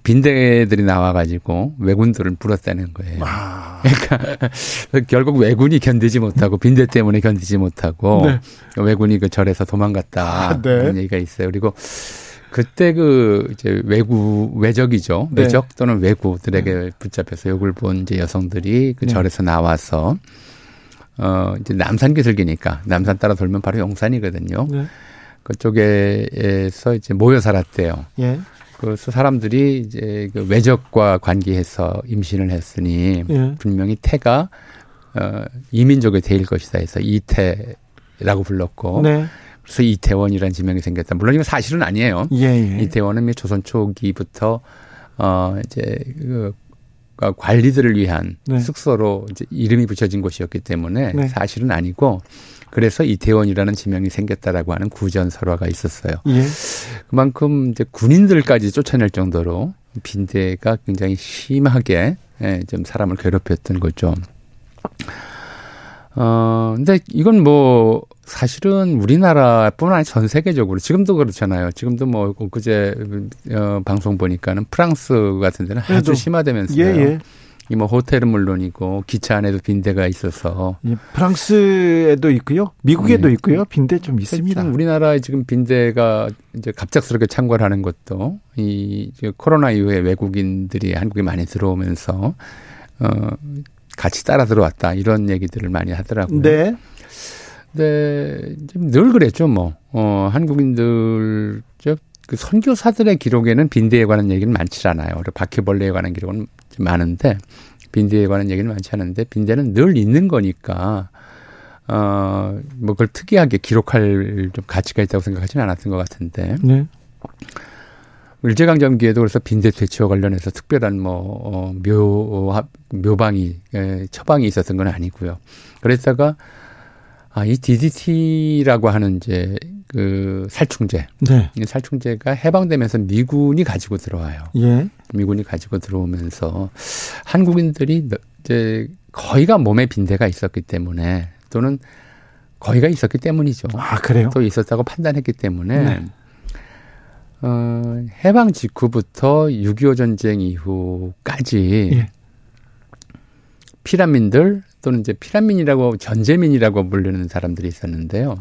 빈대들이 나와가지고 왜군들을 불었다는 거예요. 아. 그러니까 *laughs* 결국 왜군이 견디지 못하고 빈대 때문에 견디지 못하고 네. 왜군이 그 절에서 도망갔다 아, 네. 그런 얘기가 있어요. 그리고 그때 그 이제 외구 외적이죠. 네. 외적 또는 외구들에게 붙잡혀서 욕을 본 이제 여성들이 그 네. 절에서 나와서 어 이제 남산 기슭이니까 남산 따라 돌면 바로 용산이거든요. 네. 그쪽에서 이제 모여 살았대요. 예. 그래서 사람들이 이제 그 외적과 관계해서 임신을 했으니 예. 분명히 태가 어 이민족의 태일 것이다 해서 이태라고 불렀고 네. 그래서 이태원이라는 지명이 생겼다. 물론 이건 사실은 아니에요. 예, 예. 이태원은 조선 초기부터 어 이제 그 관리들을 위한 네. 숙소로 이제 이름이 붙여진 곳이었기 때문에 네. 사실은 아니고 그래서 이태원이라는 지명이 생겼다라고 하는 구전 설화가 있었어요. 예. 그만큼 이제 군인들까지 쫓아낼 정도로 빈대가 굉장히 심하게 예, 좀 사람을 괴롭혔던 거죠. 어, 근데 이건 뭐 사실은 우리나라뿐만 아니라 전 세계적으로 지금도 그렇잖아요. 지금도 뭐 그제 어, 방송 보니까는 프랑스 같은 데는. 아주 심하다면서요. 예, 예. 이뭐 호텔은 물론이고 기차 안에도 빈대가 있어서 예. 프랑스에도 있고요. 미국에도 네. 있고요. 빈대 좀 있습니다. 지금 우리나라에 지금 빈대가 이제 갑작스럽게 창궐하는 것도 이 코로나 이후에 외국인들이 한국에 많이 들어오면서 어 같이 따라 들어왔다 이런 얘기들을 많이 하더라고요. 네. 근데 지금 늘 그랬죠 뭐. 어 한국인들 저그 선교사들의 기록에는 빈대에 관한 얘기는 많지 않아요. 그리고 바퀴벌레에 관한 기록은 좀 많은데 빈대에 관한 얘기는 많지 않은데 빈대는 늘 있는 거니까 어 뭐 그걸 특이하게 기록할 좀 가치가 있다고 생각하지는 않았던 것 같은데 네. 일제강점기에도 그래서 빈대 퇴치와 관련해서 특별한 뭐, 어, 묘, 묘방이, 에, 처방이 있었던 건 아니고요. 그랬다가, 아, 이 DDT라고 하는 이제 그 살충제, 네. 이 살충제가 해방되면서 미군이 가지고 들어와요. 예. 미군이 가지고 들어오면서 한국인들이 너- 이제 거의가 몸에 빈대가 있었기 때문에 또는 거의가 있었기 때문이죠. 아, 그래요? 또 있었다고 판단했기 때문에 네. 어, 해방 직후부터 6.25 전쟁 이후까지 예. 피란민들 또는 이제 피란민이라고 전제민이라고 부르는 사람들이 있었는데요.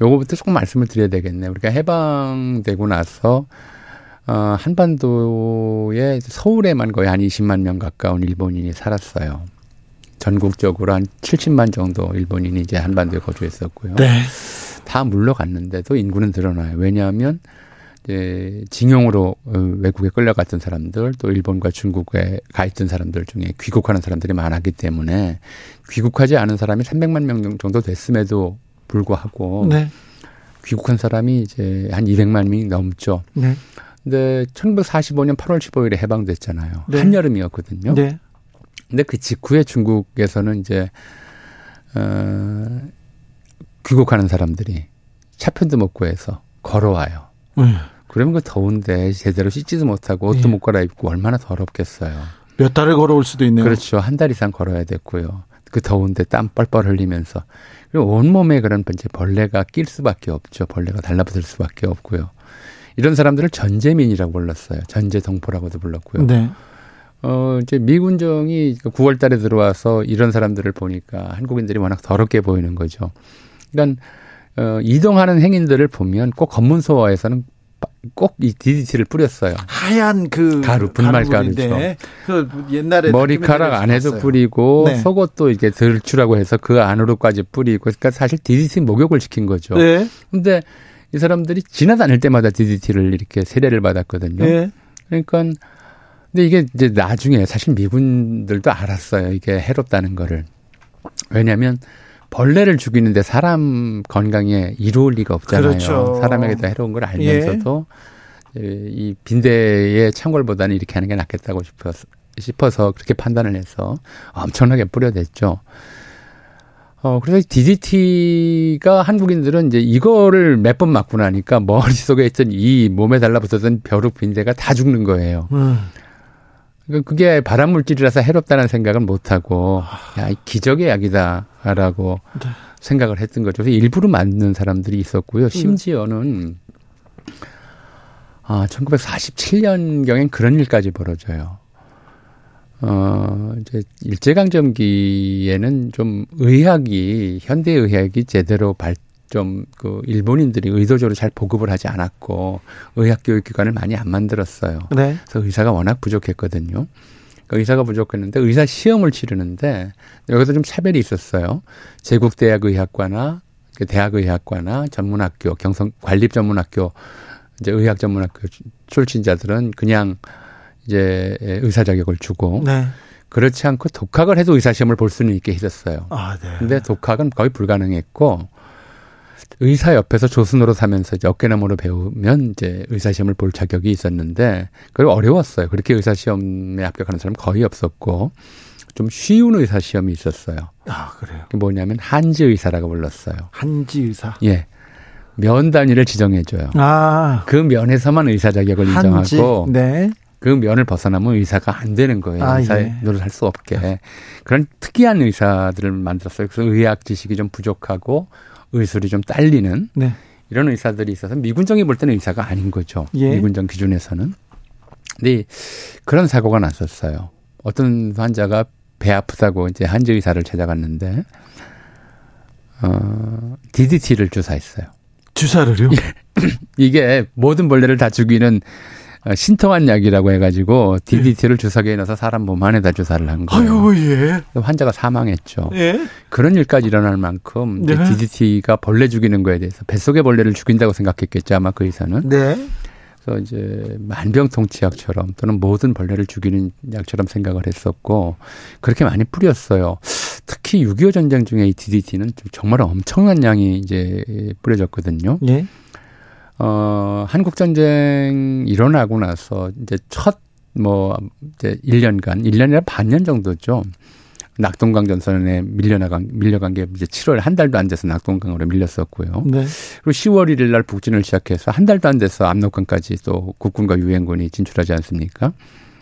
요거부터 조금 말씀을 드려야 되겠네요. 우리가 해방되고 나서 어, 한반도에 서울에만 거의 한 20만 명 가까운 일본인이 살았어요. 전국적으로 한 70만 정도 일본인이 이제 한반도에 거주했었고요. 네. 다 물러갔는데도 인구는 늘어나요. 왜냐하면 이제 징용으로 어, 외국에 끌려갔던 사람들 또 일본과 중국에 가 있던 사람들 중에 귀국하는 사람들이 많았기 때문에 귀국하지 않은 사람이 300만 명 정도 됐음에도 불구하고 네. 귀국한 사람이 이제 한 200만 명이 넘죠. 네. 근데 1945년 8월 15일에 해방됐잖아요. 네. 한여름이었거든요. 네. 근데 그 직후에 중국에서는 이제 어 귀국하는 사람들이 차편도 못 구해서 걸어와요. 음. 그러면 그 더운데 제대로 씻지도 못하고 옷도 예. 못 갈아입고 얼마나 더럽겠어요. 몇 달을 걸어올 수도 있네요. 그렇죠. 한 달 이상 걸어야 됐고요. 그 더운데 땀 뻘뻘 흘리면서 그리고 온몸에 그런 이제 벌레가 낄 수밖에 없죠. 벌레가 달라붙을 수밖에 없고요. 이런 사람들을 전제민이라고 불렀어요. 전제동포라고도 불렀고요. 네. 어, 이제 미군정이 9월 달에 들어와서 이런 사람들을 보니까 한국인들이 워낙 더럽게 보이는 거죠. 그러니까, 어, 이동하는 행인들을 보면 꼭 검문소에서는 꼭 이 DDT를 뿌렸어요. 하얀 그 가루, 분말 가루물인데 그 옛날에 머리카락 안에도. 뿌리고 네. 속옷도 이렇게 들추라고 해서 그 안으로까지 뿌리고 그러니까 사실 DDT 목욕을 시킨 거죠. 네. 근데 이 사람들이 지나다닐 때마다 DDT를 이렇게 세례를 받았거든요. 네. 그러니까 근데 이게 이제 나중에 사실 미군들도 알았어요. 이게 해롭다는 거를. 왜냐하면 벌레를 죽이는데 사람 건강에 이로울 리가 없잖아요. 그렇죠. 사람에게도 해로운 걸 알면서도 예. 이 빈대의 창궐보다는 이렇게 하는 게 낫겠다고 싶어서, 싶어서 그렇게 판단을 해서 엄청나게 뿌려댔죠. 어, 그래서 DDT가 한국인들은 이제 이거를 몇 번 맞고 나니까 머릿속에 있던 이 몸에 달라붙었던 벼룩 빈대가 다 죽는 거예요. 음. 그러니까 그게 발암 물질이라서 해롭다는 생각은 못 하고 야, 이 기적의 약이다라고 네. 생각을 했던 거죠. 그래서 일부러 맞는 사람들이 있었고요. 심지어는 아, 1947년경엔 그런 일까지 벌어져요. 어, 이제 일제강점기에는 좀 의학이, 현대의학이 제대로 발, 좀, 그, 일본인들이 의도적으로 잘 보급을 하지 않았고, 의학 교육 기관을 많이 안 만들었어요. 네. 그래서 의사가 워낙 부족했거든요. 그러니까 의사가 부족했는데, 의사 시험을 치르는데, 여기서 좀 차별이 있었어요. 제국 대학 의학과나, 그 대학 의학과나 전문학교, 경성, 관립 전문학교, 이제 의학 전문학교 출신자들은 그냥 이제 의사 자격을 주고 네. 그렇지 않고 독학을 해도 의사 시험을 볼 수는 있게 해줬어요. 아, 네. 근데 독학은 거의 불가능했고 의사 옆에서 조순으로 사면서 이제 어깨너머로 배우면 이제 의사 시험을 볼 자격이 있었는데 그리고 어려웠어요. 그렇게 의사 시험에 합격하는 사람 은 거의 없었고 좀 쉬운 의사 시험이 있었어요. 아, 그래요. 그게 뭐냐면 한지 의사라고 불렀어요. 한지 의사. 예. 면 단위를 지정해줘요. 아, 그 면에서만 의사 자격을 한지. 인정하고 네. 그 면을 벗어나면 의사가 안 되는 거예요. 아, 의사의 예. 노릇 할 수 없게. 그런 특이한 의사들을 만들었어요. 그래서 의학 지식이 좀 부족하고 의술이 좀 딸리는 네. 이런 의사들이 있어서 미군정이 볼 때는 의사가 아닌 거죠. 예. 미군정 기준에서는. 근데 그런 사고가 났었어요. 어떤 환자가 배 아프다고 이제 한지 의사를 찾아갔는데 어, DDT를 주사했어요. 주사를요? *clears throat* 이게 모든 벌레를 다 죽이는 어, 신통한 약이라고 해가지고 DDT를 주사기에 넣어서 사람 몸 안에다 주사를 한 거예요. 아유, 예. 환자가 사망했죠. 예. 그런 일까지 일어날 만큼 네. DDT가 벌레 죽이는 거에 대해서 뱃속의 벌레를 죽인다고 생각했겠죠 아마 그 의사는. 네. 그래서 이제 만병통치약처럼 또는 모든 벌레를 죽이는 약처럼 생각을 했었고 그렇게 많이 뿌렸어요. 특히 6.25 전쟁 중에 이 DDT는 좀 정말 엄청난 양이 이제 뿌려졌거든요. 예. 어, 한국 전쟁 일어나고 나서 이제 첫뭐 이제 1년간 1년이나 반년 정도죠. 낙동강 전선에 밀려나간 밀려간 게 이제 7월 한 달도 안 돼서 낙동강으로 밀렸었고요. 네. 그리고 10월 1일 날 북진을 시작해서 한 달도 안 돼서 압록강까지 또 국군과 유엔군이 진출하지 않습니까?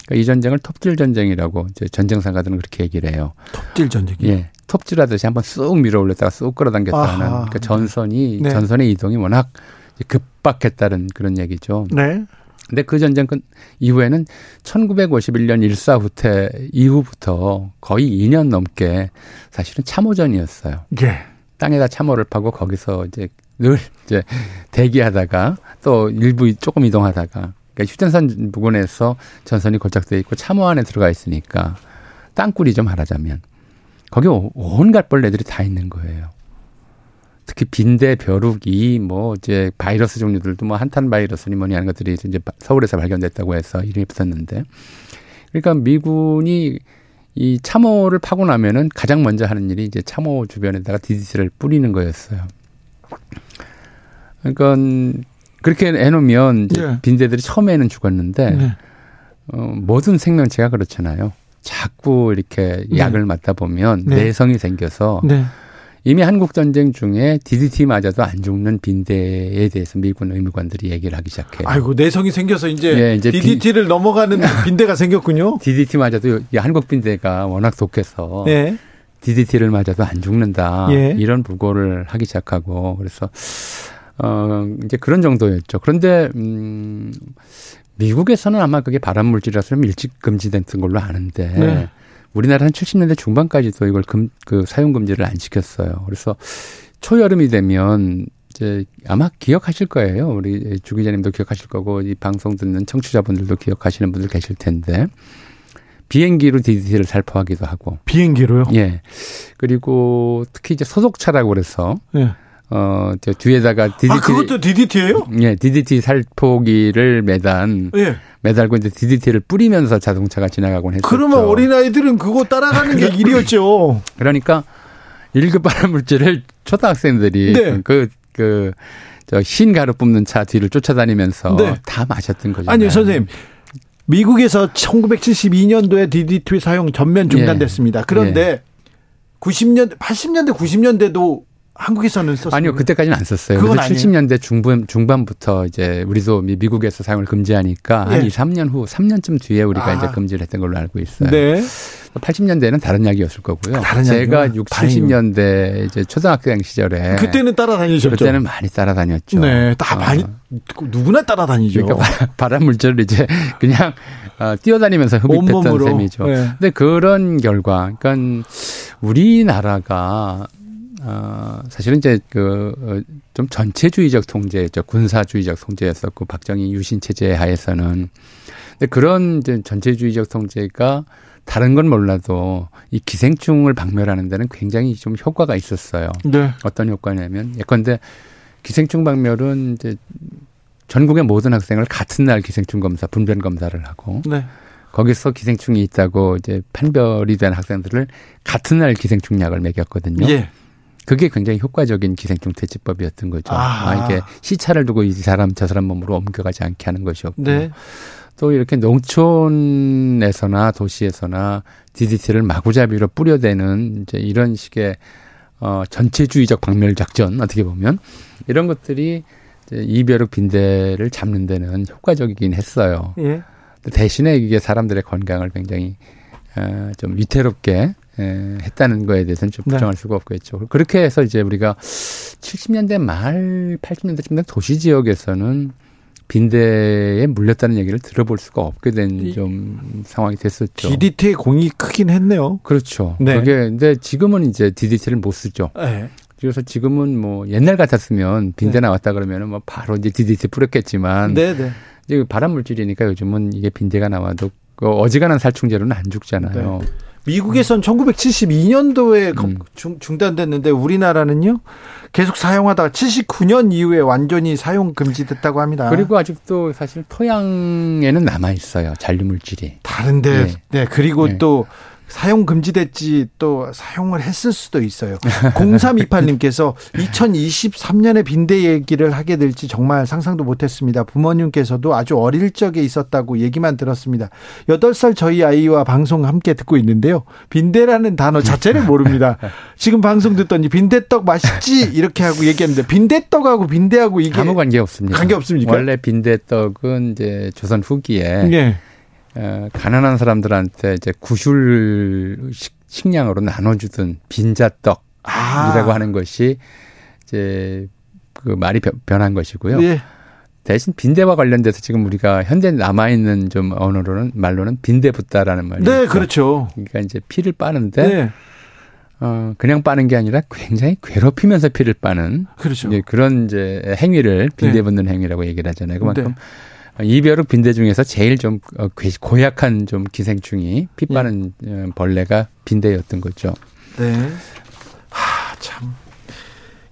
그러니까 이 전쟁을 톱질 전쟁이라고 이제 전쟁 상가들은 그렇게 얘기를 해요. 톱질 전쟁이. 예. 톱질하듯이 한번 쑥 밀어 올렸다가 쑥 끌어당겼다 하는 아하. 그러니까 전선이 네. 전선의 이동이 워낙 급박했다는 그런 얘기죠. 네. 근데 그 전쟁 끝 이후에는 1951년 일사 후퇴 이후부터 거의 2년 넘게 사실은 참호전이었어요. 예. 땅에다 참호를 파고 거기서 이제 늘 이제 대기하다가 또 일부 조금 이동하다가 그러니까 휴전선 부근에서 전선이 고착돼 있고 참호 안에 들어가 있으니까 땅굴이죠 말하자면 거기 오- 온갖 벌레들이 다 있는 거예요. 특히 빈대, 벼룩이 뭐 이제 바이러스 종류들도 뭐 한탄 바이러스니 뭐니 하는 것들이 이제 바- 서울에서 발견됐다고 해서 이름이 붙었는데 그러니까 미군이 이 참호를 파고 나면은 가장 먼저 하는 일이 이제 참호 주변에다가 DDT를 뿌리는 거였어요. 그러니까 그렇게 해놓으면 예. 빈대들이 처음에는 죽었는데 네. 어, 모든 생명체가 그렇잖아요. 자꾸 이렇게 네. 약을 맞다 보면 네. 내성이 생겨서 네. 이미 한국 전쟁 중에 DDT 맞아도 안 죽는 빈대에 대해서 미군 의무관들이 얘기를 하기 시작해요. 아이고 내성이 생겨서 이제, 예, 이제 DDT를 넘어가는 *laughs* 빈대가 생겼군요. DDT 맞아도 이 한국 빈대가 워낙 독해서 예. DDT를 맞아도 안 죽는다. 예. 이런 부고를 하기 시작하고 그래서 어 이제 그런 정도였죠. 그런데 음 미국에서는 아마 그게 발암 물질이라서 좀 일찍 금지됐던 걸로 아는데 네. 우리나라는 70년대 중반까지도 이걸 금, 그 사용 금지를 안 시켰어요. 그래서 초여름이 되면 이제 아마 기억하실 거예요. 우리 주 기자님도 기억하실 거고 이 방송 듣는 청취자분들도 기억하시는 분들 계실 텐데 비행기로 DDT를 살포하기도 하고 비행기로요. 예. 그리고 특히 이제 소독차라고 그래서 예. 어, 저 뒤에다가 DDT 아 그것도 DDT예요? 예, DDT 살포기를 매단 예. 매달고 이제 DDT를 뿌리면서 자동차가 지나가곤 했었죠. 그러면 어린 아이들은 그거 따라가는 게 *laughs* 일이었죠. 그러니까 1급 발암물질을 초등학생들이 네. 그, 그, 저, 흰 가루 뿜는 차 뒤를 쫓아다니면서 네. 다 마셨던 거죠. 아니요, 선생님. 미국에서 1972년도에 DDT 사용 전면 중단됐습니다. 그런데 90년, 80년대, 90년대도 한국에서는 썼습니다. 아니요, 그때까지는 안 썼어요. 그건 아니에요. 70년대 중반, 중반부터 이제 우리도 미- 미국에서 사용을 금지하니까 한 예. 2, 3년 후, 3년쯤 뒤에 우리가 아. 이제 금지를 했던 걸로 알고 있어요. 네. 80년대에는 다른 약이었을 거고요. 다른 제가 약이요? 6, 다행이요. 70년대 이제 초등학생 시절에 그때는 따라다니셨죠. 그때는 많이 따라다녔죠. 네, 다 어. 많이 누구나 따라다니죠. 그러니까 바- 발암 물질을 이제 *laughs* 그냥 어, 뛰어다니면서 흡입했던. 셈이죠. 네. 근데 그런 결과, 그러니까 우리나라가 어, 사실은 이제 그, 어, 좀 전체주의적 통제였죠. 군사주의적 통제였었고, 박정희 유신 체제 하에서는. 근데 그런 이제 전체주의적 통제가 다른 건 몰라도 이 기생충을 박멸하는 데는 굉장히 좀 효과가 있었어요. 네. 어떤 효과냐면 예컨대 기생충 박멸은 이제 전국의 모든 학생을 같은 날 기생충 검사, 분변 검사를 하고 네. 거기서 기생충이 있다고 이제 판별이 된 학생들을 같은 날 기생충 약을 먹였거든요. 예. 그게 굉장히 효과적인 기생충 퇴치법이었던 거죠. 아하. 아, 이게 시차를 두고 이 사람 저 사람 몸으로 옮겨가지 않게 하는 것이었고 네. 또 이렇게 농촌에서나 도시에서나 DDT를 마구잡이로 뿌려대는 이제 이런 식의 어 전체주의적 박멸 작전 어떻게 보면 이런 것들이 이제 이벼룩 빈대를 잡는 데는 효과적이긴 했어요. 예. 대신에 이게 사람들의 건강을 굉장히 어, 좀 위태롭게 에, 했다는 거에 대해서는 좀 네. 부정할 수가 없겠죠. 그렇게 해서 이제 우리가 70년대 말 80년대쯤 된 도시 지역에서는 빈대에 물렸다는 얘기를 들어볼 수가 없게 이- 된좀 상황이 됐었죠. DDT의 공이 크긴 했네요. 그렇죠. 네. 그게 근데 지금은 이제 DDT를 못 쓰죠. 네. 그래서 지금은 뭐 옛날 같았으면 빈대 네. 나왔다 그러면은 뭐 바로 이제 DDT 뿌렸겠지만 네, 네. 이제 발암 물질이니까 요즘은 이게 빈대가 나와도 그 어지간한 살충제로는 안 죽잖아요. 미국에선 1972년도에 음. 중, 중단됐는데 우리나라는요 계속 사용하다가 79년 이후에 완전히 사용 금지됐다고 합니다. 그리고 아직도 사실 토양에는 남아 있어요. 잔류 물질이. 다른데 네. 네 그리고 네. 또 사용 금지됐지 또 사용을 했을 수도 있어요. 0328님께서 2023년에 *laughs* 빈대 얘기를 하게 될지 정말 상상도 못했습니다. 부모님께서도 아주 어릴 적에 있었다고 얘기만 들었습니다. 8살 저희 아이와 방송 함께 듣고 있는데요. 빈대라는 단어 자체를 모릅니다. *laughs* 지금 방송 듣더니 빈대떡 맛있지 이렇게 하고 얘기했는데 빈대떡하고 빈대하고 이게 아무 관계 없습니다. 관계 없습니까? 원래 빈대떡은 이제 조선 후기에 예. 어, 가난한 사람들한테 이제 구슐 식, 식량으로 나눠주던 빈자떡이라고 아. 하는 것이 이제 그 말이 변- 변한 것이고요. 예. 대신 빈대와 관련돼서 지금 우리가 현재 남아 있는 좀 언어로는 말로는 빈대붓다라는 말이 네, 있죠. 그렇죠. 그러니까 이제 피를 빠는데 네. 어 그냥 빠는 게 아니라 굉장히 괴롭히면서 피를 빠는 그렇죠. 이제 그런 이제 행위를 빈대 붓는 행위라고 얘기를 하잖아요. 그만큼 이벼룩 빈대 중에서 제일 좀 어, 괴- 고약한 좀 기생충이 피 빠는 어, 벌레가 빈대였던 거죠. 네. 하, 참.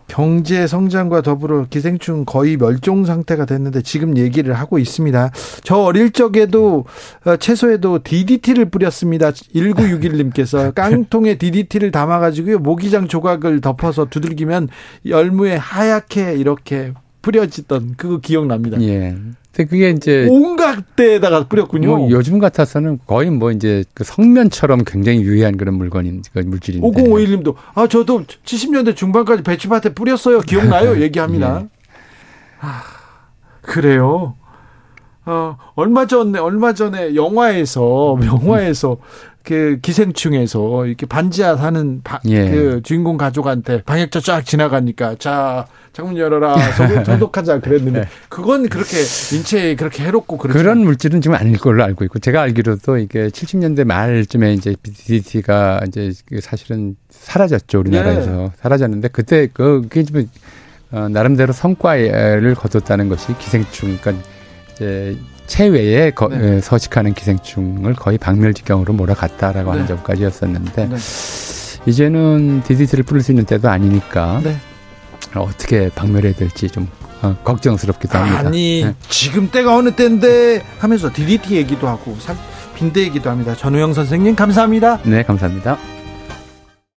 경제 성장과 더불어 기생충 거의 멸종 상태가 됐는데 지금 얘기를 하고 있습니다. 저 어릴 적에도 어, 채소에도 DDT를 뿌렸습니다. 1961님께서 *laughs* 깡통에 DDT를 담아가지고요 모기장 조각을 덮어서 두들기면 열무에 하얗게 이렇게 뿌려지던 그거 기억납니다. 예. 근데 그게 이제 온갖 데에다가 뿌렸군요. 뭐 요즘 같아서는 거의 뭐 이제 그 성면처럼 굉장히 유해한 그런 물건인 그 물질인데. 5051님도 아 저도 70년대 중반까지 배추밭에 뿌렸어요. 기억나요? *laughs* 얘기합니다. 예. 아, 그래요. 어, 얼마 전에 얼마 전에 영화에서 영화에서 그 기생충에서 이렇게 반지하 사는 바- 예. 그 주인공 가족한테 방역자 쫙 지나가니까 자 창문 열어라 소독, *laughs* 소독하자 그랬는데 네. 그건 그렇게 인체에 그렇게 해롭고 그런 물질은 지금 아닐 걸로 알고 있고 제가 알기로도 이게 70년대 말쯤에 이제 DDT가 이제 그 사실은 사라졌죠 우리나라에서 네. 사라졌는데 그때 그 그게 좀 어, 나름대로 성과를 거뒀다는 것이 기생충 그러니까 이제 체외에 거, 네. 에, 서식하는 기생충을 거의 박멸지경으로 몰아갔다라고 하는 네. 점까지였었는데 네. 이제는 DDT를 뿌릴 수 있는 때도 아니니까 네. 어떻게 박멸해야 될지 좀 어, 걱정스럽기도 합니다. 아니 네. 지금 때가 어느 때인데 하면서 DDT 얘기도 하고 살- 빈대 얘기도 합니다. 전우영 선생님 감사합니다. 네, 감사합니다.